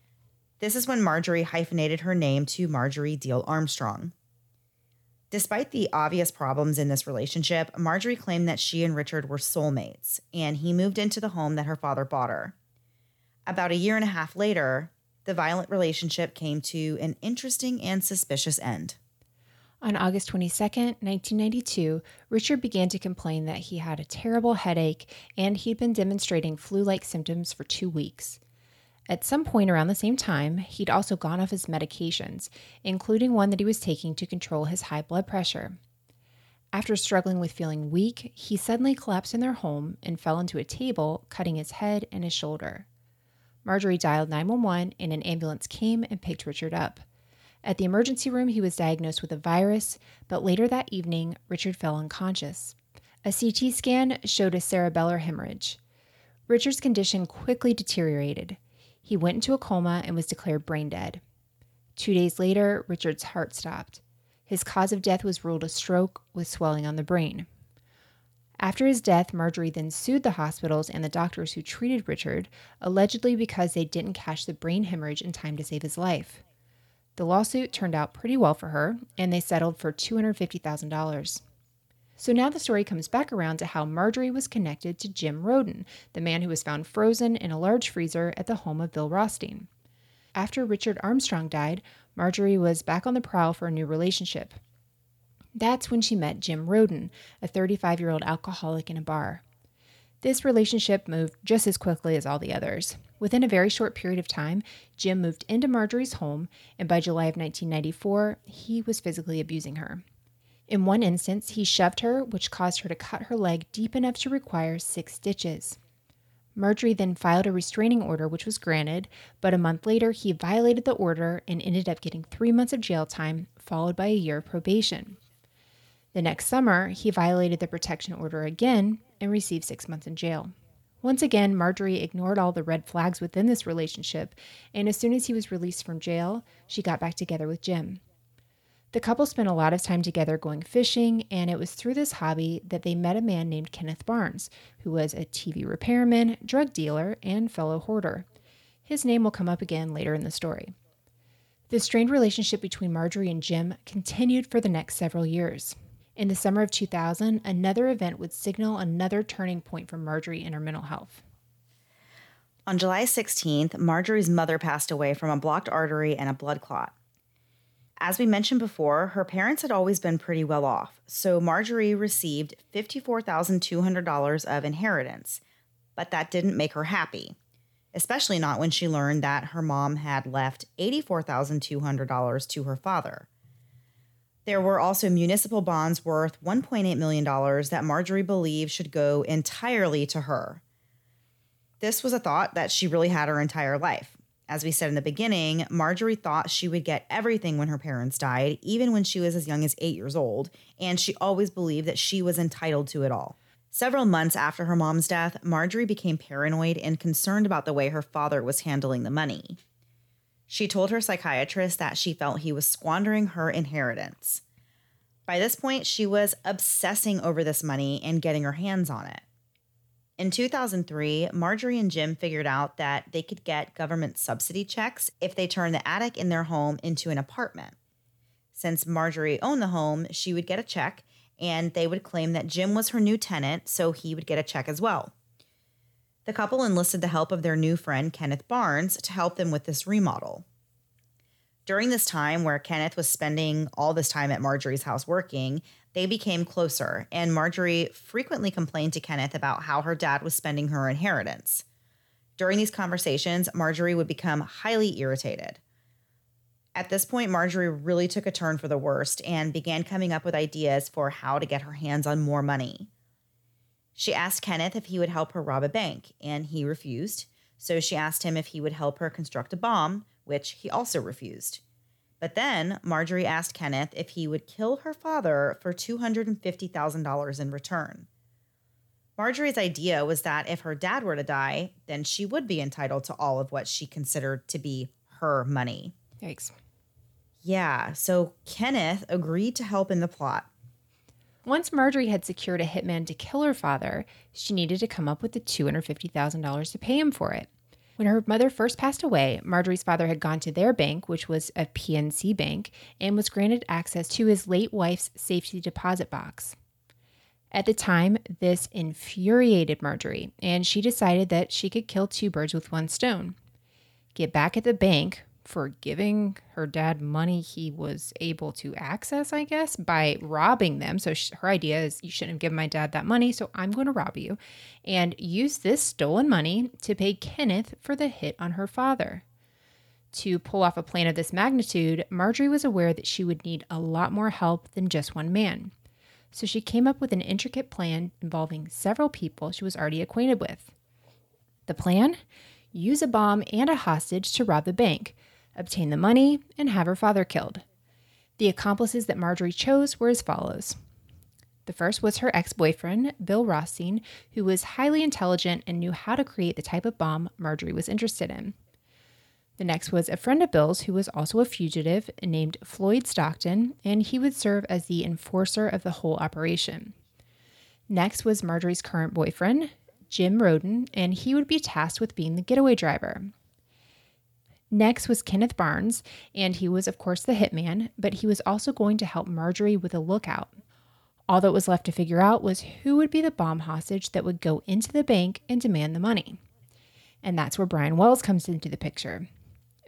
This is when Marjorie hyphenated her name to Marjorie Diehl Armstrong. Despite the obvious problems in this relationship, Marjorie claimed that she and Richard were soulmates, and he moved into the home that her father bought her. About a year and a half later, the violent relationship came to an interesting and suspicious end. On August 22, 1992, Richard began to complain that he had a terrible headache and he'd been demonstrating flu like symptoms for two weeks. At some point around the same time, he'd also gone off his medications, including one that he was taking to control his high blood pressure. After struggling with feeling weak, he suddenly collapsed in their home and fell into a table, cutting his head and his shoulder. Marjorie dialed 911 and an ambulance came and picked Richard up. At the emergency room, he was diagnosed with a virus, but later that evening, Richard fell unconscious. A CT scan showed a cerebellar hemorrhage. Richard's condition quickly deteriorated. He went into a coma and was declared brain dead. Two days later, Richard's heart stopped. His cause of death was ruled a stroke with swelling on the brain. After his death, Marjorie then sued the hospitals and the doctors who treated Richard, allegedly because they didn't catch the brain hemorrhage in time to save his life. The lawsuit turned out pretty well for her, and they settled for $250,000. So now the story comes back around to how Marjorie was connected to Jim Roden, the man who was found frozen in a large freezer at the home of Bill Rothstein. After Richard Armstrong died, Marjorie was back on the prowl for a new relationship. That's when she met Jim Roden, a 35 year old alcoholic in a bar. This relationship moved just as quickly as all the others. Within a very short period of time, Jim moved into Marjorie's home, and by July of 1994, he was physically abusing her. In one instance, he shoved her, which caused her to cut her leg deep enough to require six stitches. Marjorie then filed a restraining order, which was granted, but a month later, he violated the order and ended up getting three months of jail time, followed by a year of probation. The next summer, he violated the protection order again and received six months in jail. Once again, Marjorie ignored all the red flags within this relationship, and as soon as he was released from jail, she got back together with Jim. The couple spent a lot of time together going fishing, and it was through this hobby that they met a man named Kenneth Barnes, who was a TV repairman, drug dealer, and fellow hoarder. His name will come up again later in the story. The strained relationship between Marjorie and Jim continued for the next several years. In the summer of 2000, another event would signal another turning point for Marjorie in her mental health. On July 16th, Marjorie's mother passed away from a blocked artery and a blood clot. As we mentioned before, her parents had always been pretty well off, so Marjorie received $54,200 of inheritance, but that didn't make her happy, especially not when she learned that her mom had left $84,200 to her father. There were also municipal bonds worth $1.8 million that Marjorie believed should go entirely to her. This was a thought that she really had her entire life. As we said in the beginning, Marjorie thought she would get everything when her parents died, even when she was as young as eight years old, and she always believed that she was entitled to it all. Several months after her mom's death, Marjorie became paranoid and concerned about the way her father was handling the money. She told her psychiatrist that she felt he was squandering her inheritance. By this point, she was obsessing over this money and getting her hands on it. In 2003, Marjorie and Jim figured out that they could get government subsidy checks if they turned the attic in their home into an apartment. Since Marjorie owned the home, she would get a check and they would claim that Jim was her new tenant, so he would get a check as well. The couple enlisted the help of their new friend, Kenneth Barnes, to help them with this remodel. During this time, where Kenneth was spending all this time at Marjorie's house working, they became closer, and Marjorie frequently complained to Kenneth about how her dad was spending her inheritance. During these conversations, Marjorie would become highly irritated. At this point, Marjorie really took a turn for the worst and began coming up with ideas for how to get her hands on more money. She asked Kenneth if he would help her rob a bank, and he refused. So she asked him if he would help her construct a bomb, which he also refused. But then Marjorie asked Kenneth if he would kill her father for $250,000 in return. Marjorie's idea was that if her dad were to die, then she would be entitled to all of what she considered to be her money. Yikes. Yeah, so Kenneth agreed to help in the plot. Once Marjorie had secured a hitman to kill her father, she needed to come up with the $250,000 to pay him for it. When her mother first passed away, Marjorie's father had gone to their bank, which was a PNC bank, and was granted access to his late wife's safety deposit box. At the time, this infuriated Marjorie, and she decided that she could kill two birds with one stone. Get back at the bank, for giving her dad money he was able to access, I guess, by robbing them. So her idea is you shouldn't have given my dad that money, so I'm going to rob you and use this stolen money to pay Kenneth for the hit on her father. To pull off a plan of this magnitude, Marjorie was aware that she would need a lot more help than just one man. So she came up with an intricate plan involving several people she was already acquainted with. The plan? Use a bomb and a hostage to rob the bank obtain the money, and have her father killed. The accomplices that Marjorie chose were as follows. The first was her ex boyfriend, Bill Rothstein, who was highly intelligent and knew how to create the type of bomb Marjorie was interested in. The next was a friend of Bill's who was also a fugitive named Floyd Stockton, and he would serve as the enforcer of the whole operation. Next was Marjorie's current boyfriend, Jim Roden, and he would be tasked with being the getaway driver. Next was Kenneth Barnes, and he was, of course, the hitman, but he was also going to help Marjorie with a lookout. All that was left to figure out was who would be the bomb hostage that would go into the bank and demand the money. And that's where Brian Wells comes into the picture.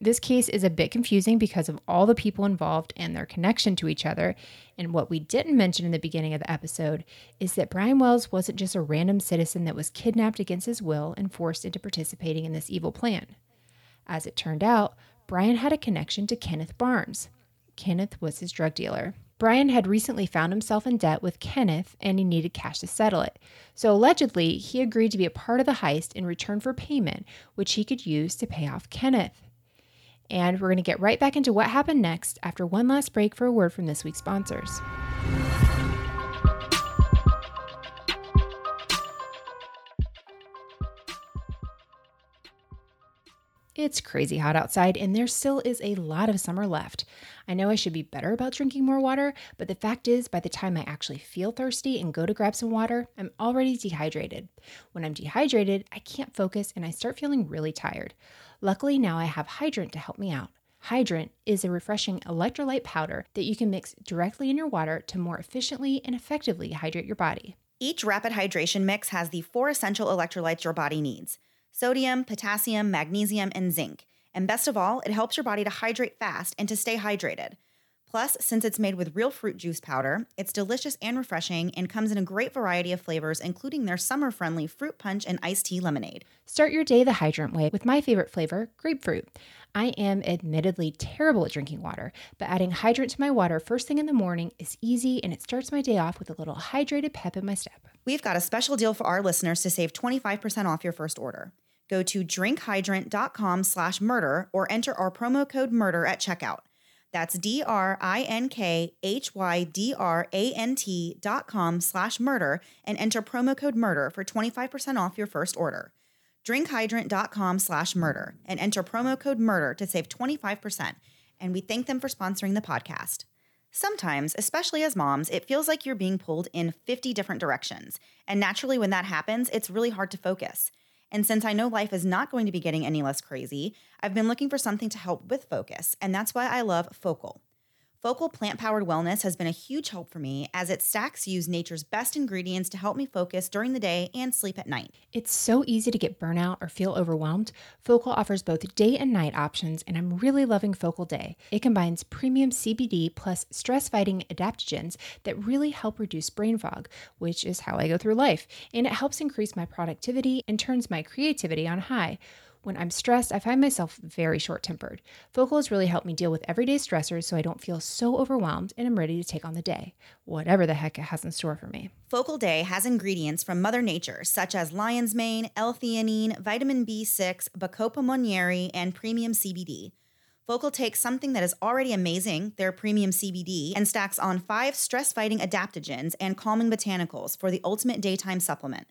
This case is a bit confusing because of all the people involved and their connection to each other. And what we didn't mention in the beginning of the episode is that Brian Wells wasn't just a random citizen that was kidnapped against his will and forced into participating in this evil plan. As it turned out, Brian had a connection to Kenneth Barnes. Kenneth was his drug dealer. Brian had recently found himself in debt with Kenneth and he needed cash to settle it. So allegedly, he agreed to be a part of the heist in return for payment, which he could use to pay off Kenneth. And we're going to get right back into what happened next after one last break for a word from this week's sponsors. It's crazy hot outside, and there still is a lot of summer left. I know I should be better about drinking more water, but the fact is, by the time I actually feel thirsty and go to grab some water, I'm already dehydrated. When I'm dehydrated, I can't focus and I start feeling really tired. Luckily, now I have Hydrant to help me out. Hydrant is a refreshing electrolyte powder that you can mix directly in your water to more efficiently and effectively hydrate your body. Each rapid hydration mix has the four essential electrolytes your body needs sodium, potassium, magnesium, and zinc. And best of all, it helps your body to hydrate fast and to stay hydrated. Plus, since it's made with real fruit juice powder, it's delicious and refreshing and comes in a great variety of flavors, including their summer friendly fruit punch and iced tea lemonade. Start your day the hydrant way with my favorite flavor, grapefruit. I am admittedly terrible at drinking water, but adding hydrant to my water first thing in the morning is easy and it starts my day off with a little hydrated pep in my step. We've got a special deal for our listeners to save 25% off your first order. Go to drinkhydrant.com slash murder or enter our promo code murder at checkout. That's D R I N K H Y D R A N T dot com slash murder and enter promo code murder for 25% off your first order. Drinkhydrant.com slash murder and enter promo code murder to save 25%. And we thank them for sponsoring the podcast. Sometimes, especially as moms, it feels like you're being pulled in 50 different directions. And naturally, when that happens, it's really hard to focus. And since I know life is not going to be getting any less crazy, I've been looking for something to help with focus, and that's why I love FOCL. FOCL plant powered wellness has been a huge help for me as its stacks use nature's best ingredients to help me focus during the day and sleep at night. It's so easy to get burnout or feel overwhelmed. FOCL offers both day and night options, and I'm really loving FOCL Day. It combines premium CBD plus stress fighting adaptogens that really help reduce brain fog, which is how I go through life, and it helps increase my productivity and turns my creativity on high. When I'm stressed, I find myself very short tempered. FOCL has really helped me deal with everyday stressors so I don't feel so overwhelmed and I'm ready to take on the day, whatever the heck it has in store for me. FOCL Day has ingredients from Mother Nature, such as lion's mane, L-theanine, vitamin B6, Bacopa monnieri, and premium CBD. FOCL takes something that is already amazing, their premium CBD, and stacks on five stress fighting adaptogens and calming botanicals for the ultimate daytime supplement.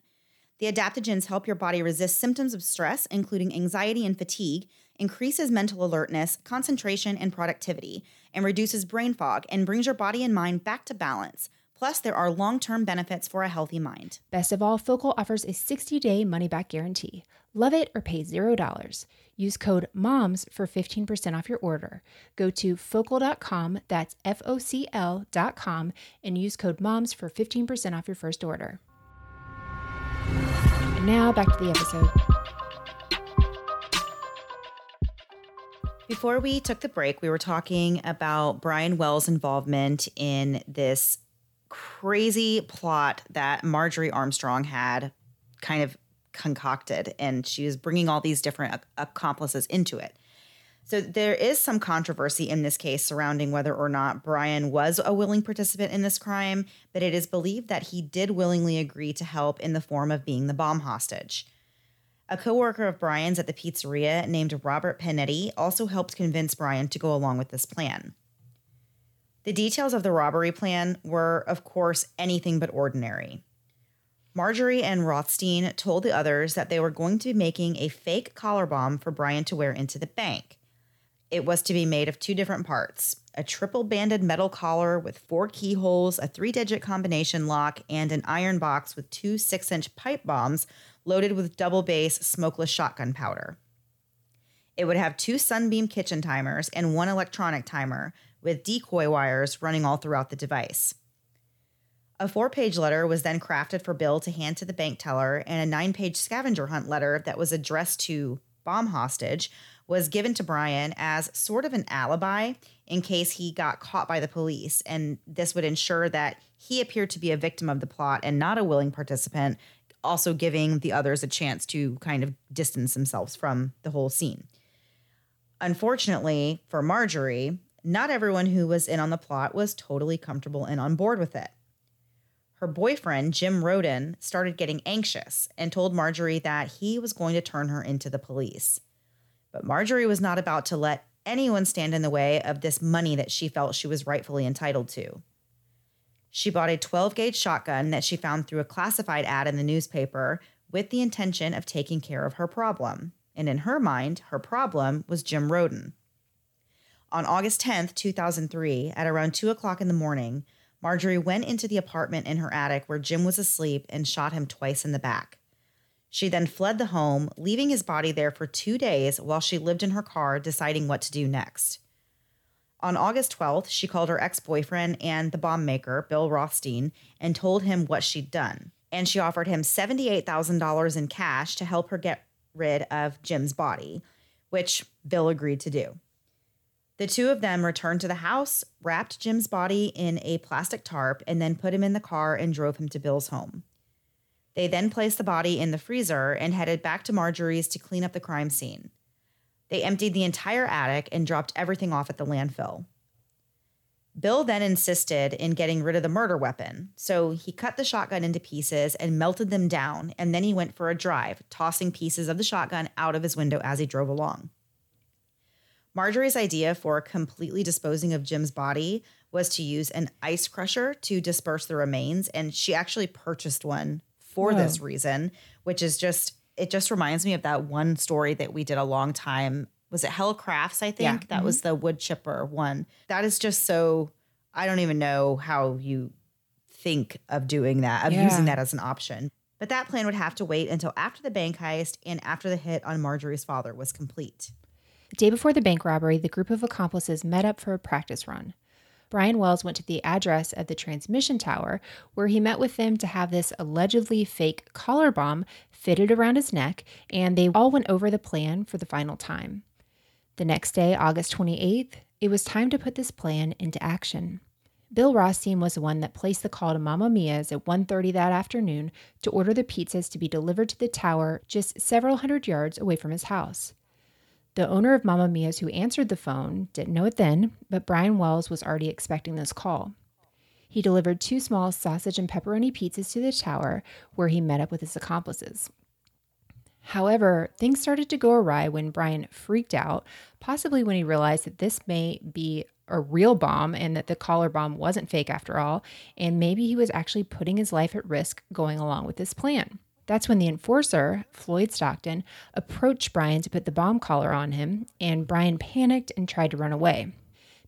The adaptogens help your body resist symptoms of stress, including anxiety and fatigue, increases mental alertness, concentration, and productivity, and reduces brain fog and brings your body and mind back to balance. Plus, there are long term benefits for a healthy mind. Best of all, FOCL offers a 60 day money back guarantee. Love it or pay $0. Use code MOMS for 15% off your order. Go to focal.com, that's F O C L.com, and use code MOMS for 15% off your first order. Now back to the episode. Before we took the break, we were talking about Brian Wells' involvement in this crazy plot that Marjorie Armstrong had kind of concocted, and she was bringing all these different accomplices into it. So there is some controversy in this case surrounding whether or not Brian was a willing participant in this crime, but it is believed that he did willingly agree to help in the form of being the bomb hostage. A coworker of Brian's at the pizzeria named Robert Pinetti also helped convince Brian to go along with this plan. The details of the robbery plan were, of course, anything but ordinary. Marjorie and Rothstein told the others that they were going to be making a fake collar bomb for Brian to wear into the bank. It was to be made of two different parts a triple banded metal collar with four keyholes, a three digit combination lock, and an iron box with two six inch pipe bombs loaded with double base smokeless shotgun powder. It would have two Sunbeam kitchen timers and one electronic timer with decoy wires running all throughout the device. A four page letter was then crafted for Bill to hand to the bank teller, and a nine page scavenger hunt letter that was addressed to bomb hostage was given to Brian as sort of an alibi in case he got caught by the police. And this would ensure that he appeared to be a victim of the plot and not a willing participant, also giving the others a chance to kind of distance themselves from the whole scene. Unfortunately for Marjorie, not everyone who was in on the plot was totally comfortable and on board with it. Her boyfriend, Jim Roden, started getting anxious and told Marjorie that he was going to turn her into the police. But Marjorie was not about to let anyone stand in the way of this money that she felt she was rightfully entitled to. She bought a 12 gauge shotgun that she found through a classified ad in the newspaper with the intention of taking care of her problem. And in her mind, her problem was Jim Roden. On August 10th, 2003, at around 2 o'clock in the morning, Marjorie went into the apartment in her attic where Jim was asleep and shot him twice in the back. She then fled the home, leaving his body there for two days while she lived in her car, deciding what to do next. On August 12th, she called her ex boyfriend and the bomb maker, Bill Rothstein, and told him what she'd done. And she offered him $78,000 in cash to help her get rid of Jim's body, which Bill agreed to do. The two of them returned to the house, wrapped Jim's body in a plastic tarp, and then put him in the car and drove him to Bill's home. They then placed the body in the freezer and headed back to Marjorie's to clean up the crime scene. They emptied the entire attic and dropped everything off at the landfill. Bill then insisted in getting rid of the murder weapon, so he cut the shotgun into pieces and melted them down, and then he went for a drive, tossing pieces of the shotgun out of his window as he drove along. Marjorie's idea for completely disposing of Jim's body was to use an ice crusher to disperse the remains, and she actually purchased one for Whoa. this reason, which is just it just reminds me of that one story that we did a long time. Was it Helle Crafts? I think Yeah. that was mm-hmm. the wood chipper one. That is just so. I don't even know how you think of doing that, of Yeah. using that as an option. But that plan would have to wait until after the bank heist and after the hit on Marjorie's father was complete. Day before the bank robbery, the group of accomplices met up for a practice run. Brian Wells went to the address of the transmission tower where he met with them to have this allegedly fake collar bomb fitted around his neck, and they all went over the plan for the final time. The next day, August 28th, it was time to put this plan into action. Bill Rothstein was the one that placed the call to Mama Mia's at 1:30 that afternoon to order the pizzas to be delivered to the tower just several hundred yards away from his house. The owner of Mama Mia's who answered the phone didn't know it then, but Brian Wells was already expecting this call. He delivered two small sausage and pepperoni pizzas to the tower where he met up with his accomplices. However, things started to go awry when Brian freaked out, possibly when he realized that this may be a real bomb and that the collar bomb wasn't fake after all, and maybe he was actually putting his life at risk going along with this plan. That's when the enforcer, Floyd Stockton, approached Brian to put the bomb collar on him, and Brian panicked and tried to run away.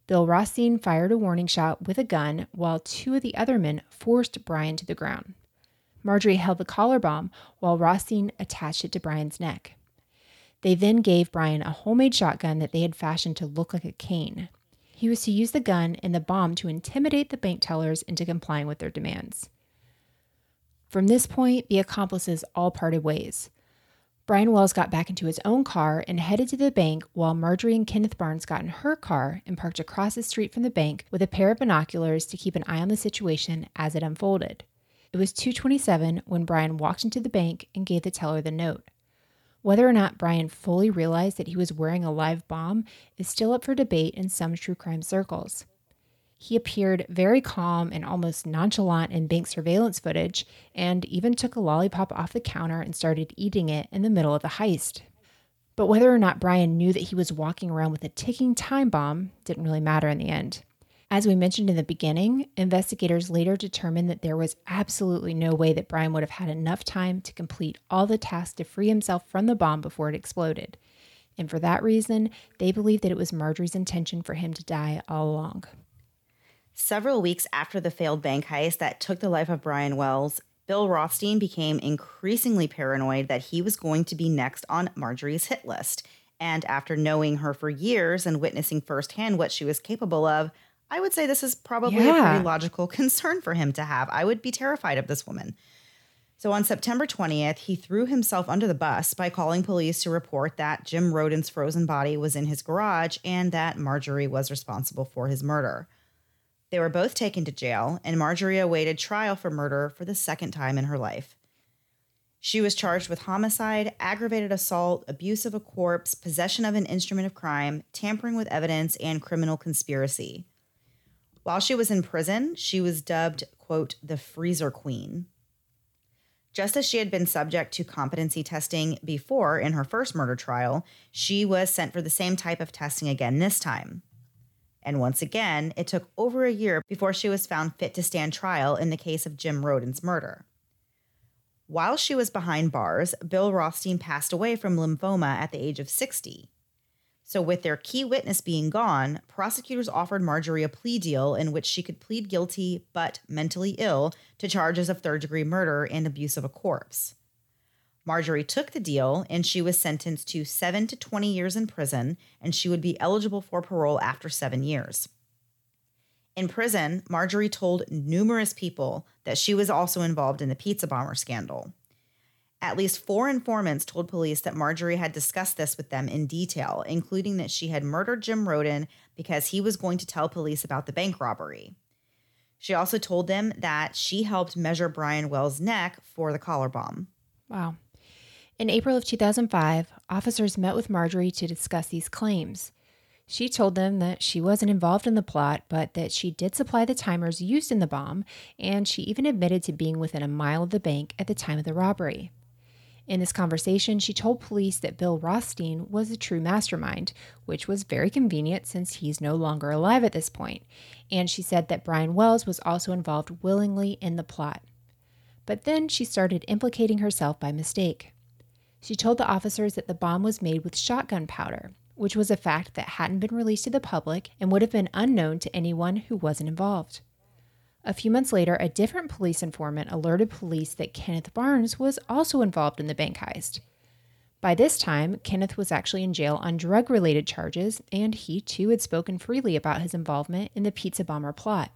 Bill Rothstein fired a warning shot with a gun while two of the other men forced Brian to the ground. Marjorie held the collar bomb while Rothstein attached it to Brian's neck. They then gave Brian a homemade shotgun that they had fashioned to look like a cane. He was to use the gun and the bomb to intimidate the bank tellers into complying with their demands. From this point, the accomplices all parted ways. Brian Wells got back into his own car and headed to the bank while Marjorie and Kenneth Barnes got in her car and parked across the street from the bank with a pair of binoculars to keep an eye on the situation as it unfolded. It was 227 when Brian walked into the bank and gave the teller the note. Whether or not Brian fully realized that he was wearing a live bomb is still up for debate in some true crime circles. He appeared very calm and almost nonchalant in bank surveillance footage and even took a lollipop off the counter and started eating it in the middle of the heist. But whether or not Brian knew that he was walking around with a ticking time bomb didn't really matter in the end. As we mentioned in the beginning, investigators later determined that there was absolutely no way that Brian would have had enough time to complete all the tasks to free himself from the bomb before it exploded. And for that reason, they believed that it was Marjorie's intention for him to die all along. Several weeks after the failed bank heist that took the life of Brian Wells, Bill Rothstein became increasingly paranoid that he was going to be next on Marjorie's hit list. And after knowing her for years and witnessing firsthand what she was capable of, I would say this is probably a Yeah. pretty logical concern for him to have. I would be terrified of this woman. So on September 20th, he threw himself under the bus by calling police to report that Jim Roden's frozen body was in his garage and that Marjorie was responsible for his murder. They were both taken to jail, and Marjorie awaited trial for murder for the second time in her life. She was charged with homicide, aggravated assault, abuse of a corpse, possession of an instrument of crime, tampering with evidence, and criminal conspiracy. While she was in prison, she was dubbed, quote, the freezer queen. Just as she had been subject to competency testing before in her first murder trial, she was sent for the same type of testing again this time. And once again, it took over a year before she was found fit to stand trial in the case of Jim Roden's murder. While she was behind bars, Bill Rothstein passed away from lymphoma at the age of 60. So, with their key witness being gone, prosecutors offered Marjorie a plea deal in which she could plead guilty but mentally ill to charges of third degree murder and abuse of a corpse. Marjorie took the deal and she was sentenced to 7 to 20 years in prison and she would be eligible for parole after 7 years. In prison, Marjorie told numerous people that she was also involved in the pizza bomber scandal. At least four informants told police that Marjorie had discussed this with them in detail, including that she had murdered Jim Roden because he was going to tell police about the bank robbery. She also told them that she helped measure Brian Wells' neck for the collar bomb. Wow. In April of 2005, officers met with Marjorie to discuss these claims. She told them that she wasn't involved in the plot, but that she did supply the timers used in the bomb, and she even admitted to being within a mile of the bank at the time of the robbery. In this conversation, she told police that Bill Rothstein was a true mastermind, which was very convenient since he's no longer alive at this. And she said that Brian Wells was also involved willingly in the plot. But then she started implicating herself by mistake. She told the officers that the bomb was made with shotgun powder, which was a fact that hadn't been released to the public and would have been unknown to anyone who wasn't involved. A few months later, a different police informant alerted police that Kenneth Barnes was also involved in the bank heist. By this time, Kenneth was actually in jail on drug related charges, and he too had spoken freely about his involvement in the pizza bomber plot.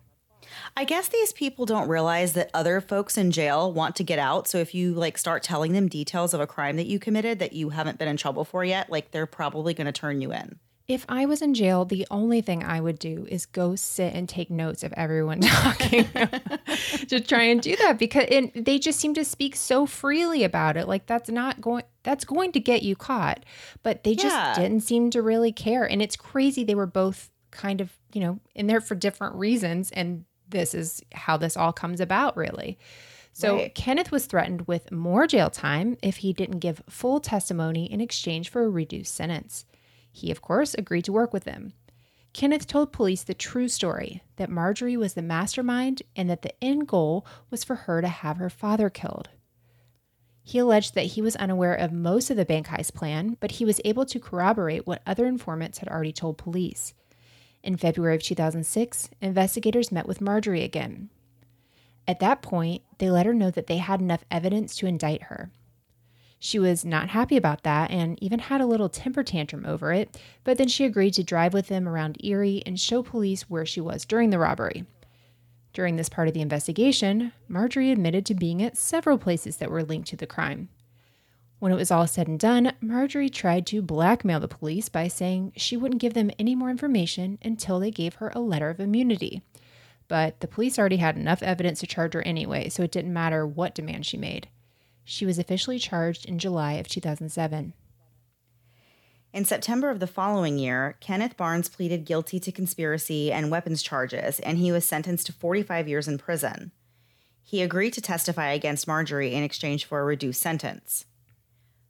I guess these people don't realize that other folks in jail want to get out. So if you like start telling them details of a crime that you committed that you haven't been in trouble for yet, like they're probably going to turn you in. If I was in jail, the only thing I would do is go sit and take notes of everyone talking to try and do that because it, they just seem to speak so freely about it. Like that's not going that's going to get you caught, but they just yeah. didn't seem to really care. And it's crazy they were both kind of, you know, in there for different reasons and this is how this all comes about really. So right. Kenneth was threatened with more jail time if he didn't give full testimony in exchange for a reduced sentence. He, of course, agreed to work with them. Kenneth told police the true story that Marjorie was the mastermind and that the end goal was for her to have her father killed. He alleged that he was unaware of most of the bank heist plan, but he was able to corroborate what other informants had already told police. In February of 2006, investigators met with Marjorie again. At that point, they let her know that they had enough evidence to indict her. She was not happy about that and even had a little temper tantrum over it, but then she agreed to drive with them around Erie and show police where she was during the robbery. During this part of the investigation, Marjorie admitted to being at several places that were linked to the crime. When it was all said and done, Marjorie tried to blackmail the police by saying she wouldn't give them any more information until they gave her a letter of immunity. But the police already had enough evidence to charge her anyway, so it didn't matter what demand she made. She was officially charged in July of 2007. In September of the following year, Kenneth Barnes pleaded guilty to conspiracy and weapons charges, and he was sentenced to 45 years in prison. He agreed to testify against Marjorie in exchange for a reduced sentence.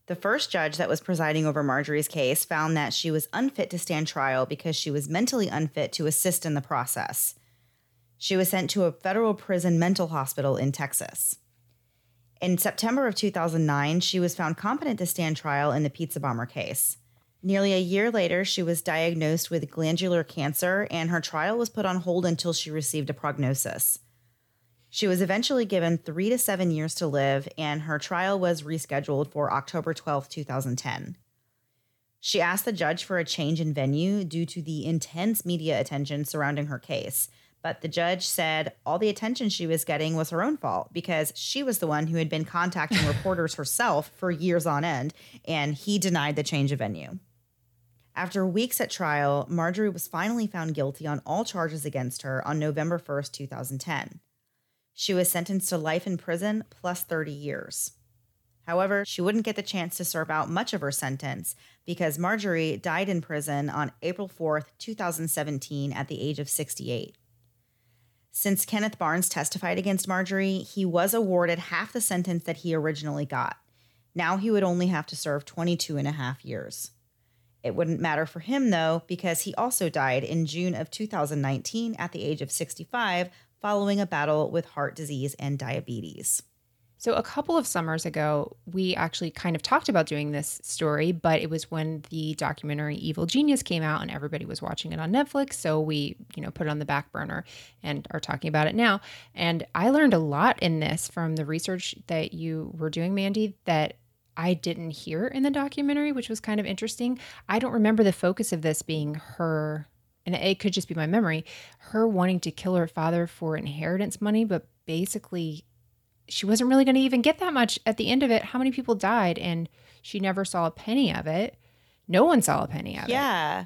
The first judge that was presiding over Marjorie's case found that she was unfit to stand trial because she was mentally unfit to assist in the process. She was sent to a federal prison mental hospital in Texas. In September of 2009, she was found competent to stand trial in the pizza bomber case. Nearly a year later, she was diagnosed with glandular cancer, and her trial was put on hold until she received a prognosis. She was eventually given three to seven years to live, and her trial was rescheduled for October 12, 2010. She asked the judge for a change in venue due to the intense media attention surrounding her case, but the judge said all the attention she was getting was her own fault because she was the one who had been contacting reporters herself for years on end, and he denied the change of venue. After weeks at trial, Marjorie was finally found guilty on all charges against her on November 1st, 2010. She was sentenced to life in prison plus 30 years. However, she wouldn't get the chance to serve out much of her sentence because Marjorie died in prison on April 4th, 2017, at the age of 68. Since Kenneth Barnes testified against Marjorie, he was awarded half the sentence that he originally got. Now he would only have to serve 22 and a half years. It wouldn't matter for him, though, because he also died in June of 2019 at the age of 65 following a battle with heart disease and diabetes. So, a couple of summers ago, we actually kind of talked about doing this story, but it was when the documentary Evil Genius came out and everybody was watching it on Netflix. So, we, you know, put it on the back burner and are talking about it now. And I learned a lot in this from the research that you were doing, Mandy, that I didn't hear in the documentary, which was kind of interesting. I don't remember the focus of this being her, and it could just be my memory, her wanting to kill her father for inheritance money, but basically she wasn't really going to even get that much at the end of it. How many people died and she never saw a penny of it? No one saw a penny of yeah. it. Yeah,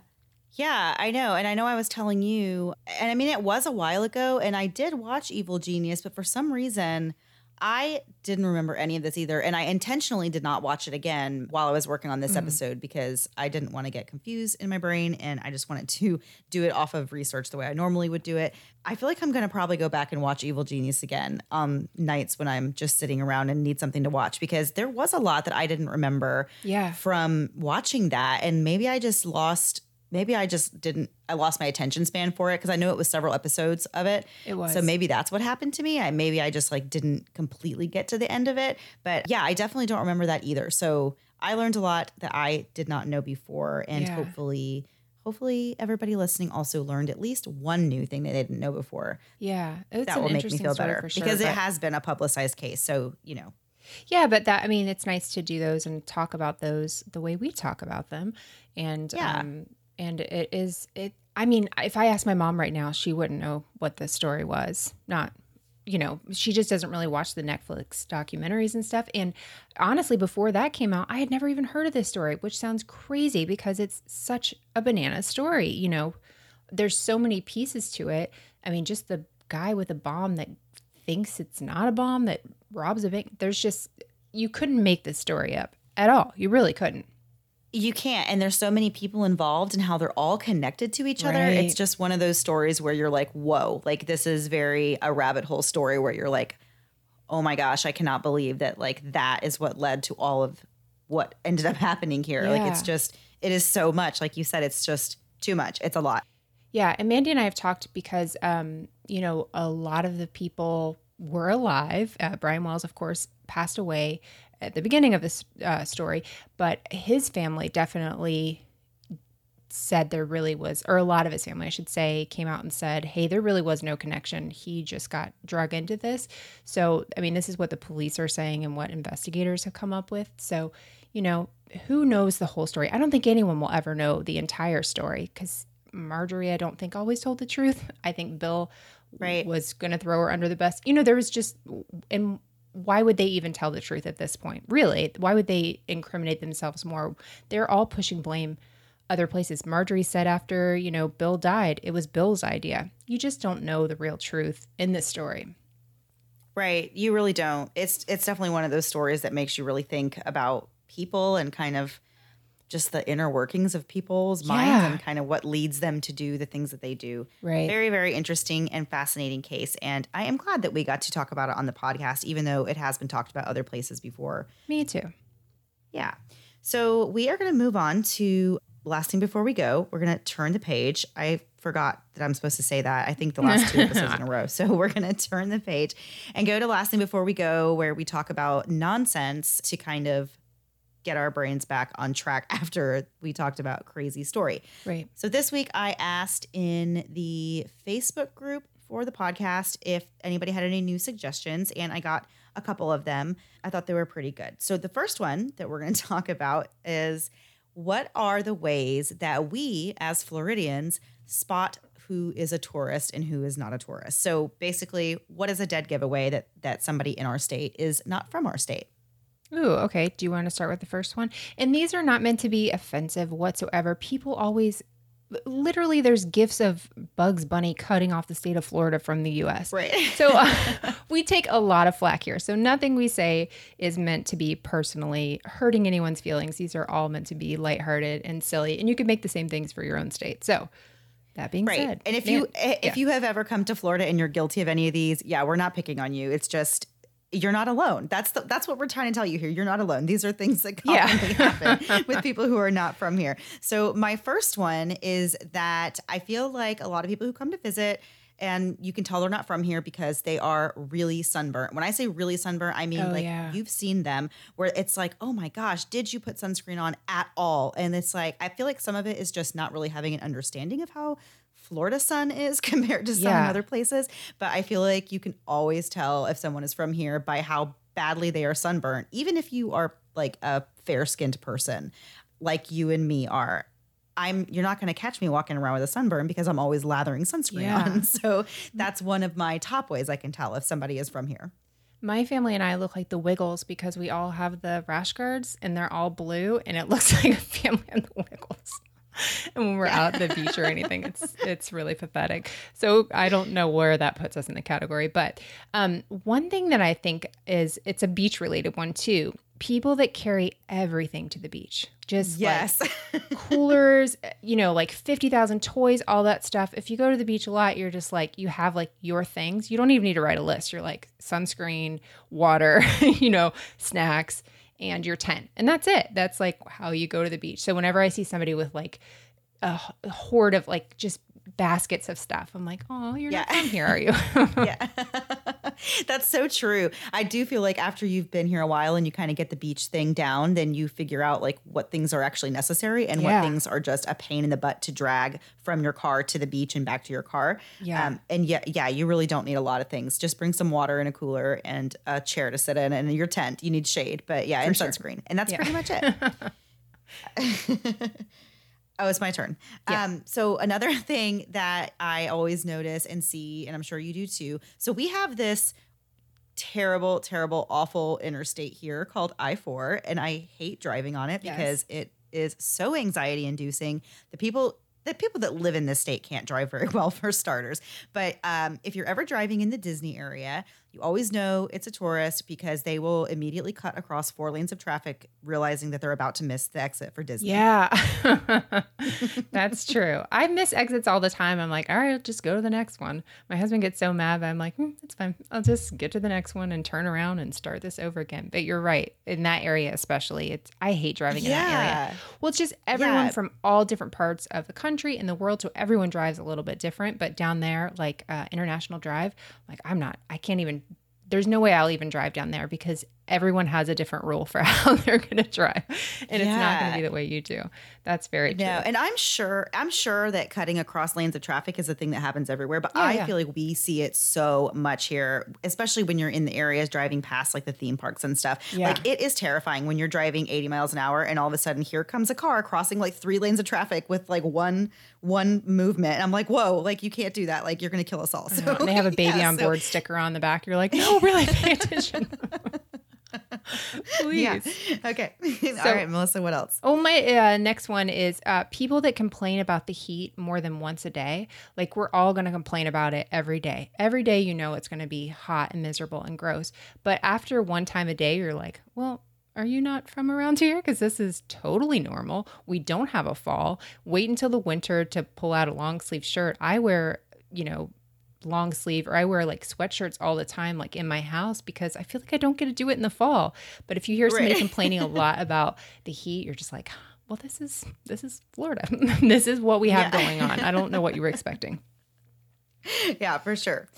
Yeah, I know. And I know I was telling you, and I mean, it was a while ago, and I did watch Evil Genius, but for some reason, I didn't remember any of this either. And I intentionally did not watch it again while I was working on this mm. episode because I didn't want to get confused in my brain and I just wanted to do it off of research the way I normally would do it. I feel like I'm going to probably go back and watch Evil Genius again on nights when I'm just sitting around and need something to watch because there was a lot that I didn't remember yeah. from watching that. And maybe I just lost maybe I just didn't I lost my attention span for it because I know it was several episodes of it. It was. So maybe that's what happened to me. I maybe I just like didn't completely get to the end of it. But yeah, I definitely don't remember that either. So I learned a lot that I did not know before and yeah. hopefully hopefully everybody listening also learned at least one new thing that they didn't know before. Yeah. that will make me feel better sure, because it has been a publicized case. So, you know, yeah, but that I mean, it's nice to do those and talk about those the way we talk about them, and yeah. um, and it is it i mean if i asked my mom right now she wouldn't know what the story was. Not you know she just doesn't really watch the netflix documentaries and stuff. And honestly before that came out i had never even heard of this story which sounds crazy because it's such a banana story you know? There's so many pieces to it. I mean just the guy with a bomb that thinks it's not a bomb that robs a bank there's just you couldn't make this story up at all. You really couldn't you can't and there's so many people involved and how they're all connected to each other. It's just one of those stories where you're like whoa like this is very a rabbit hole story where you're like oh my gosh i cannot believe that like that is what led to all of what ended up happening here. Yeah. like it's just it is so much. Like you said it's just too much. It's a lot. Yeah and mandy and i have talked because um you know a lot of the people were alive. Uh, brian wells of course passed away at the beginning of this uh, story, but his family definitely said there really was, or a lot of his family, I should say, came out and said, hey, there really was no connection. He just got drug into this. So, I mean, this is what the police are saying and what investigators have come up with. So, you know, who knows the whole story? I don't think anyone will ever know the entire story because Marjorie, I don't think, always told the truth. I think Bill right. was going to throw her under the bus. You know, there was just, and why would they even tell the truth at this point? Really, why would they incriminate themselves more? They're all pushing blame other places. Marjorie said after, you know, Bill died, it was Bill's idea. You just don't know the real truth in this story. Right. You really don't. It's it's definitely one of those stories that makes you really think about people and kind of just the inner workings of people's minds yeah. and kind of what leads them to do the things that they do. Right. Very, very interesting and fascinating case. And I am glad that we got to talk about it on the podcast, even though it has been talked about other places before. Me too. Yeah. So we are going to move on to last thing before we go. We're going to turn the page. I forgot that I'm supposed to say that. I think the last two episodes in a row. So we're going to turn the page and go to last thing before we go, where we talk about nonsense to kind of get our brains back on track after we talked about crazy story. Right. So this week I asked in the Facebook group for the podcast if anybody had any new suggestions and I got a couple of them. I thought they were pretty good. So the first one that we're going to talk about is what are the ways that we as Floridians spot who is a tourist and who is not a tourist. So basically, what is a dead giveaway that that somebody in our state is not from our state? Ooh, okay. Do you want to start with the first one? And these are not meant to be offensive whatsoever. People always literally there's gifts of Bugs Bunny cutting off the state of Florida from the US. Right. so uh, we take a lot of flack here. So nothing we say is meant to be personally hurting anyone's feelings. These are all meant to be lighthearted and silly. And you can make the same things for your own state. So that being right. said, and if man, you if yeah. you have ever come to Florida and you're guilty of any of these, yeah, we're not picking on you. It's just you're not alone. That's the, that's what we're trying to tell you here. You're not alone. These are things that commonly yeah. happen with people who are not from here. So my first one is that I feel like a lot of people who come to visit and you can tell they're not from here because they are really sunburnt. When I say really sunburnt, I mean oh, like yeah. you've seen them where it's like, oh my gosh, did you put sunscreen on at all? And it's like I feel like some of it is just not really having an understanding of how Florida sun is compared to some yeah. other places. But I feel like you can always tell if someone is from here by how badly they are sunburnt, even if you are like a fair skinned person, like you and me are. I'm you're not going to catch me walking around with a sunburn because I'm always lathering sunscreen Yeah. on. So mm. that's one of my top ways I can tell if somebody is from here. My family and I look like the Wiggles because we all have the rash guards and they're all blue and it looks like a family of the Wiggles. And when we're out at the beach or anything, it's it's really pathetic. So I don't know where that puts us in the category. But um, one thing that I think is it's a beach related one too. People that carry everything to the beach, just like Yes. coolers, you know, like 50,000 toys, all that stuff. If you go to the beach a lot, you're just like, you have like your things. You don't even need to write a list. You're like sunscreen, water, you know, snacks, and your tent. And that's it. That's like how you go to the beach. So whenever I see somebody with like a hoard of like just baskets of stuff, I'm like, oh, you're not from here, are you? yeah. That's so true. I do feel like after you've been here a while and you kind of get the beach thing down, then you figure out like what things are actually necessary and Yeah. what things are just a pain in the butt to drag from your car to the beach and back to your car. Yeah. Um, and yeah, yeah, you really don't need a lot of things. Just bring some water and a cooler and a chair to sit in and your tent. You need shade, but yeah, and sure. sunscreen. And that's Yeah. pretty much it. Oh, it's my turn. Yeah. Um, so another thing that I always notice and see, and I'm sure you do too. So we have this terrible, terrible, awful interstate here called I-4, and I hate driving on it Yes. because it is so anxiety inducing. The people the people that live in this state can't drive very well for starters. But um, if you're ever driving in the Disney area, you always know it's a tourist because they will immediately cut across four lanes of traffic, realizing that they're about to miss the exit for Disney. Yeah, that's true. I miss exits all the time. I'm like, all right, just go to the next one. My husband gets so mad, but I'm like, hmm, it's fine. I'll just get to the next one and turn around and start this over again. But you're right. In that area, especially, it's I hate driving in that area. Well, it's just everyone Yeah. from all different parts of the country and the world, so everyone drives a little bit different. But down there, like uh, International Drive, like I'm not. I can't even. There's no way I'll even drive down there because everyone has a different rule for how they're going to drive, and it's not going to be the way you do. That's very true. No, and I'm sure I'm sure that cutting across lanes of traffic is a thing that happens everywhere, but Yeah, I yeah. feel like we see it so much here, especially when you're in the areas driving past like the theme parks and stuff. Yeah. Like it is terrifying when you're driving 80 miles an hour and all of a sudden here comes a car crossing like three lanes of traffic with like one one movement. And I'm like, "Whoa, like you can't do that. Like you're going to kill us all." So and they have a baby yeah, on so- board sticker on the back. You're like, no, really pay attention. Please. Yeah. Okay. all right, Melissa, what else? Oh, my uh, next one is uh, people that complain about the heat more than once a day. Like, we're all going to complain about it every day. Every day, you know, it's going to be hot and miserable and gross. But after one time a day, you're like, well, are you not from around here? Because this is totally normal. We don't have a fall. Wait until the winter to pull out a long sleeve shirt. I wear, you know, long sleeve or I wear like sweatshirts all the time, like in my house, because I feel like I don't get to do it in the fall. But if you hear somebody Right. complaining a lot about the heat, you're just like, well, this is this is Florida. this is what we have Yeah. going on. I don't know what you were expecting. yeah, for sure.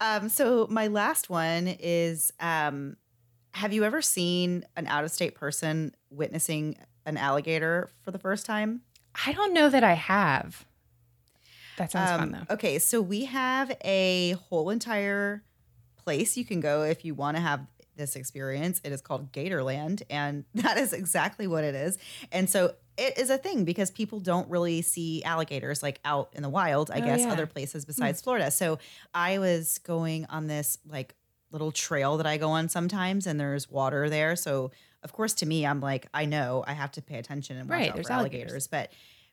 Um, so my last one is um, have you ever seen an out of state person witnessing an alligator for the first time? I don't know that I have. That sounds fun Um, though. Okay, so we have a whole entire place you can go if you want to have this experience. It is called Gatorland, and that is exactly what it is. And so it is a thing because people don't really see alligators like out in the wild, I Oh, guess, yeah. Hmm. other places besides Florida. So I was going on this like little trail that I go on sometimes, and there's water there. So of course, to me, I'm like, I know I have to pay attention and watch Right, out there's for alligators. alligators, but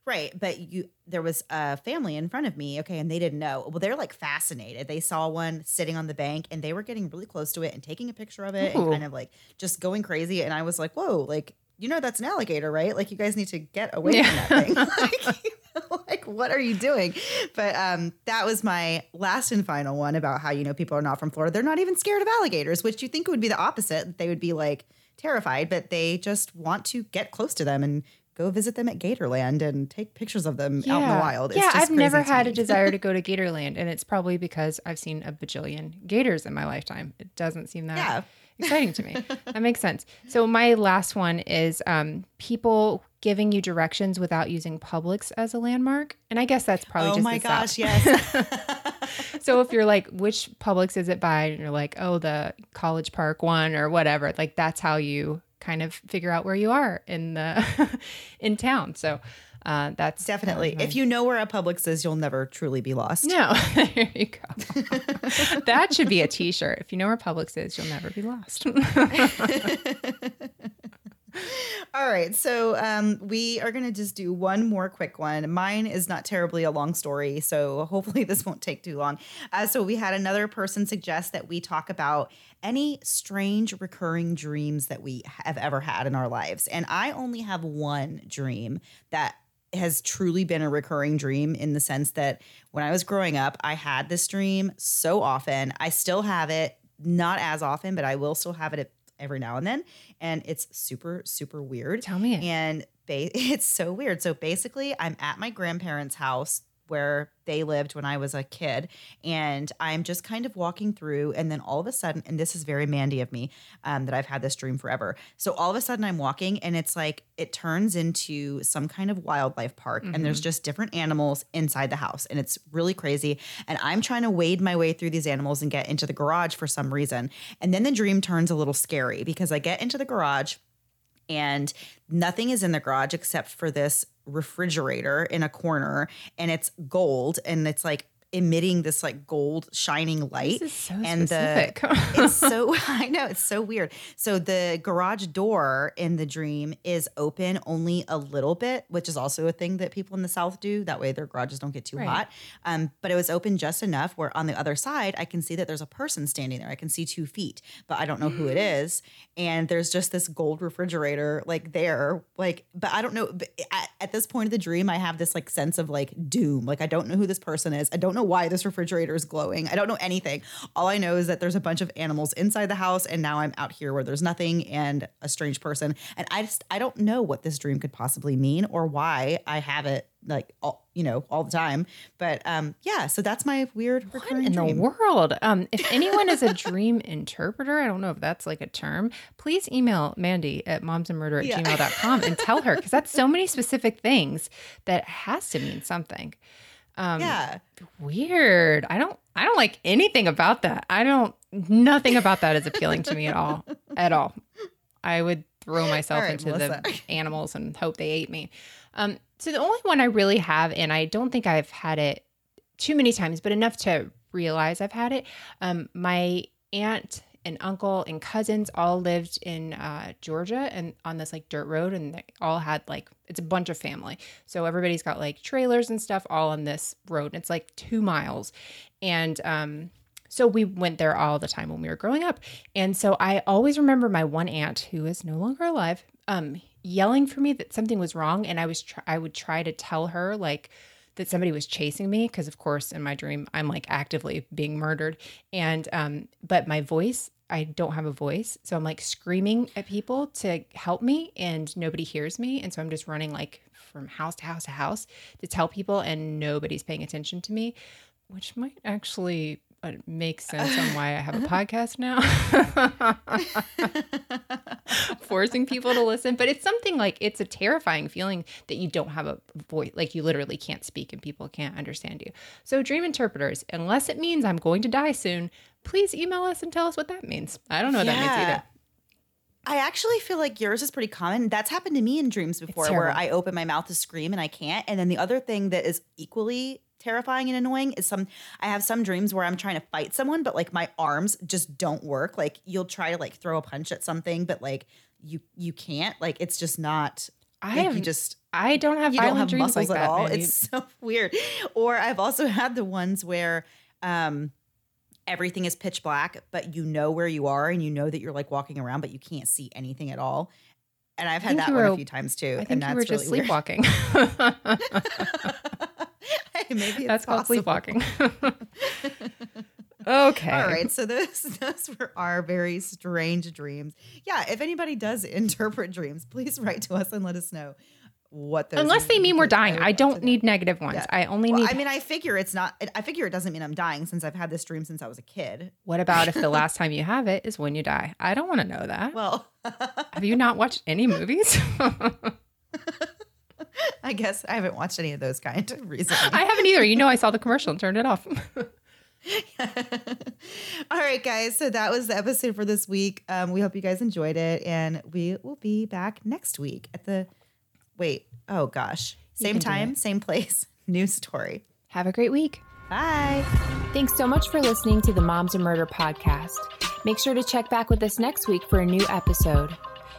Right, but you there was a family in front of me, okay, and they didn't know. Well, they're like fascinated. They saw one sitting on the bank and they were getting really close to it and taking a picture of it and kind of like just going crazy and I was like, "Whoa, like you know that's an alligator, right? Like you guys need to get away Yeah. from that thing." like, you know, like what are you doing? But um that was my last and final one about how you know people are not from Florida. They're not even scared of alligators, which you think would be the opposite. They would be like terrified, but they just want to get close to them and go visit them at Gatorland and take pictures of them out in the wild. It's yeah, just I've never had a desire to go to Gatorland, and it's probably because I've seen a bajillion gators in my lifetime. It doesn't seem that Yeah. exciting to me. That makes sense. So my last one is um, people giving you directions without using Publix as a landmark, and I guess that's probably Oh just my South. gosh, yes. so if you're like, which Publix is it by? And you're like, oh, the College Park one or whatever. Like that's how you kind of figure out where you are in the in town. So uh, that's Definitely. If you know where a Publix is, you'll never truly be lost. no, there you go. that should be a T-shirt. If you know where Publix is, you'll never be lost. All right. So um, we are going to just do one more quick one. Mine is not terribly a long story. So hopefully this won't take too long. Uh, so we had another person suggest that we talk about any strange recurring dreams that we have ever had in our lives. And I only have one dream that has truly been a recurring dream in the sense that when I was growing up, I had this dream so often. I still have it, not as often, but I will still have it every now and then. And it's super, super weird. Tell me it. And ba- it's so weird. So basically, I'm at my grandparents' house where they lived when I was a kid. And I'm just kind of walking through, and then all of a sudden, and this is very Mandy of me um, that I've had this dream forever. So all of a sudden, I'm walking, and it's like it turns into some kind of wildlife park, and there's just different animals inside the house, and it's really crazy. And I'm trying to wade my way through these animals and get into the garage for some reason. And then the dream turns a little scary because I get into the garage and nothing is in the garage except for this refrigerator in a corner and it's gold and it's like emitting this like gold shining light This is so and specific. the it's so I know it's so weird. So the garage door in the dream is open only a little bit, which is also a thing that people in the South do. That way their garages don't get too Right. hot. Um, but it was open just enough where on the other side I can see that there's a person standing there. I can see two feet, but I don't know who it is. And there's just this gold refrigerator like there, like. But I don't know. But at, at this point of the dream, I have this like sense of like doom. Like I don't know who this person is. I don't know why this refrigerator is glowing. I don't know anything. All I know is that there's a bunch of animals inside the house, and now I'm out here where there's nothing and a strange person. And I just I don't know what this dream could possibly mean or why I have it like all you know all the time. But um yeah, so that's my weird What in dream. the world? Um, if anyone is a dream interpreter, I don't know if that's like a term, please email Mandy at momsandmurder at Yeah. gmail.com and tell her because that's so many specific things that has to mean something. Um, yeah. Weird. I don't I don't like anything about that. I don't nothing about that is appealing to me at all. At all. I would throw myself right, into Melissa. the animals and hope they ate me. Um so the only one I really have and I don't think I've had it too many times, but enough to realize I've had it. Um my aunt and uncle and cousins all lived in uh, Georgia and on this like dirt road, and they all had like it's a bunch of family. So everybody's got like trailers and stuff all on this road. It's like two miles, and um, so we went there all the time when we were growing up. And so I always remember my one aunt who is no longer alive, um, yelling for me that something was wrong, and I was tr- I would try to tell her like that somebody was chasing me because of course in my dream I'm like actively being murdered. And um but my voice I don't have a voice. So I'm like screaming at people to help me and nobody hears me. And so I'm just running like from house to house to house to tell people and nobody's paying attention to me which might actually uh, make sense on why I have a podcast now forcing people to listen but it's something like it's a terrifying feeling that you don't have a voice like you literally can't speak and people can't understand you so dream interpreters unless it means i'm going to die soon please email us and tell us what that means i don't know what that means either I actually feel like yours is pretty common. That's happened to me in dreams before where. I open my mouth to scream and I can't. And then the other thing that is equally terrifying and annoying is some I have some dreams where I'm trying to fight someone but like my arms just don't work. Like you'll try to like throw a punch at something but like you you can't. Like it's just not i like have you just i don't have you don't have dreams muscles like at that all. Mandy. It's so weird. Or I've also had the ones where um everything is pitch black, but you know where you are and you know that you're like walking around, but you can't see anything at all. And I've had that one a few times too. i think and you that's were just really sleepwalking Maybe it's that's called sleepwalking okay All right, so those those were our very strange dreams. Yeah, if anybody does interpret dreams, please write to us and let us know what those. unless they mean we're dying i don't need negative ones Yeah. i only Well, need I mean, I figure it's not. I figure it doesn't mean I'm dying since I've had this dream since I was a kid. What about if the last time you have it is when you die? I don't want to know that. Well, have you not watched any movies? I guess I haven't watched any of those kind recently. I haven't either. You know, I saw the commercial and turned it off. All right, guys. So that was the episode for this week. Um, we hope you guys enjoyed it, and we will be back next week at the. Wait. Oh gosh. Same time, same place. New story. Have a great week. Bye. Thanks so much for listening to the Moms and Murder podcast. Make sure to check back with us next week for a new episode.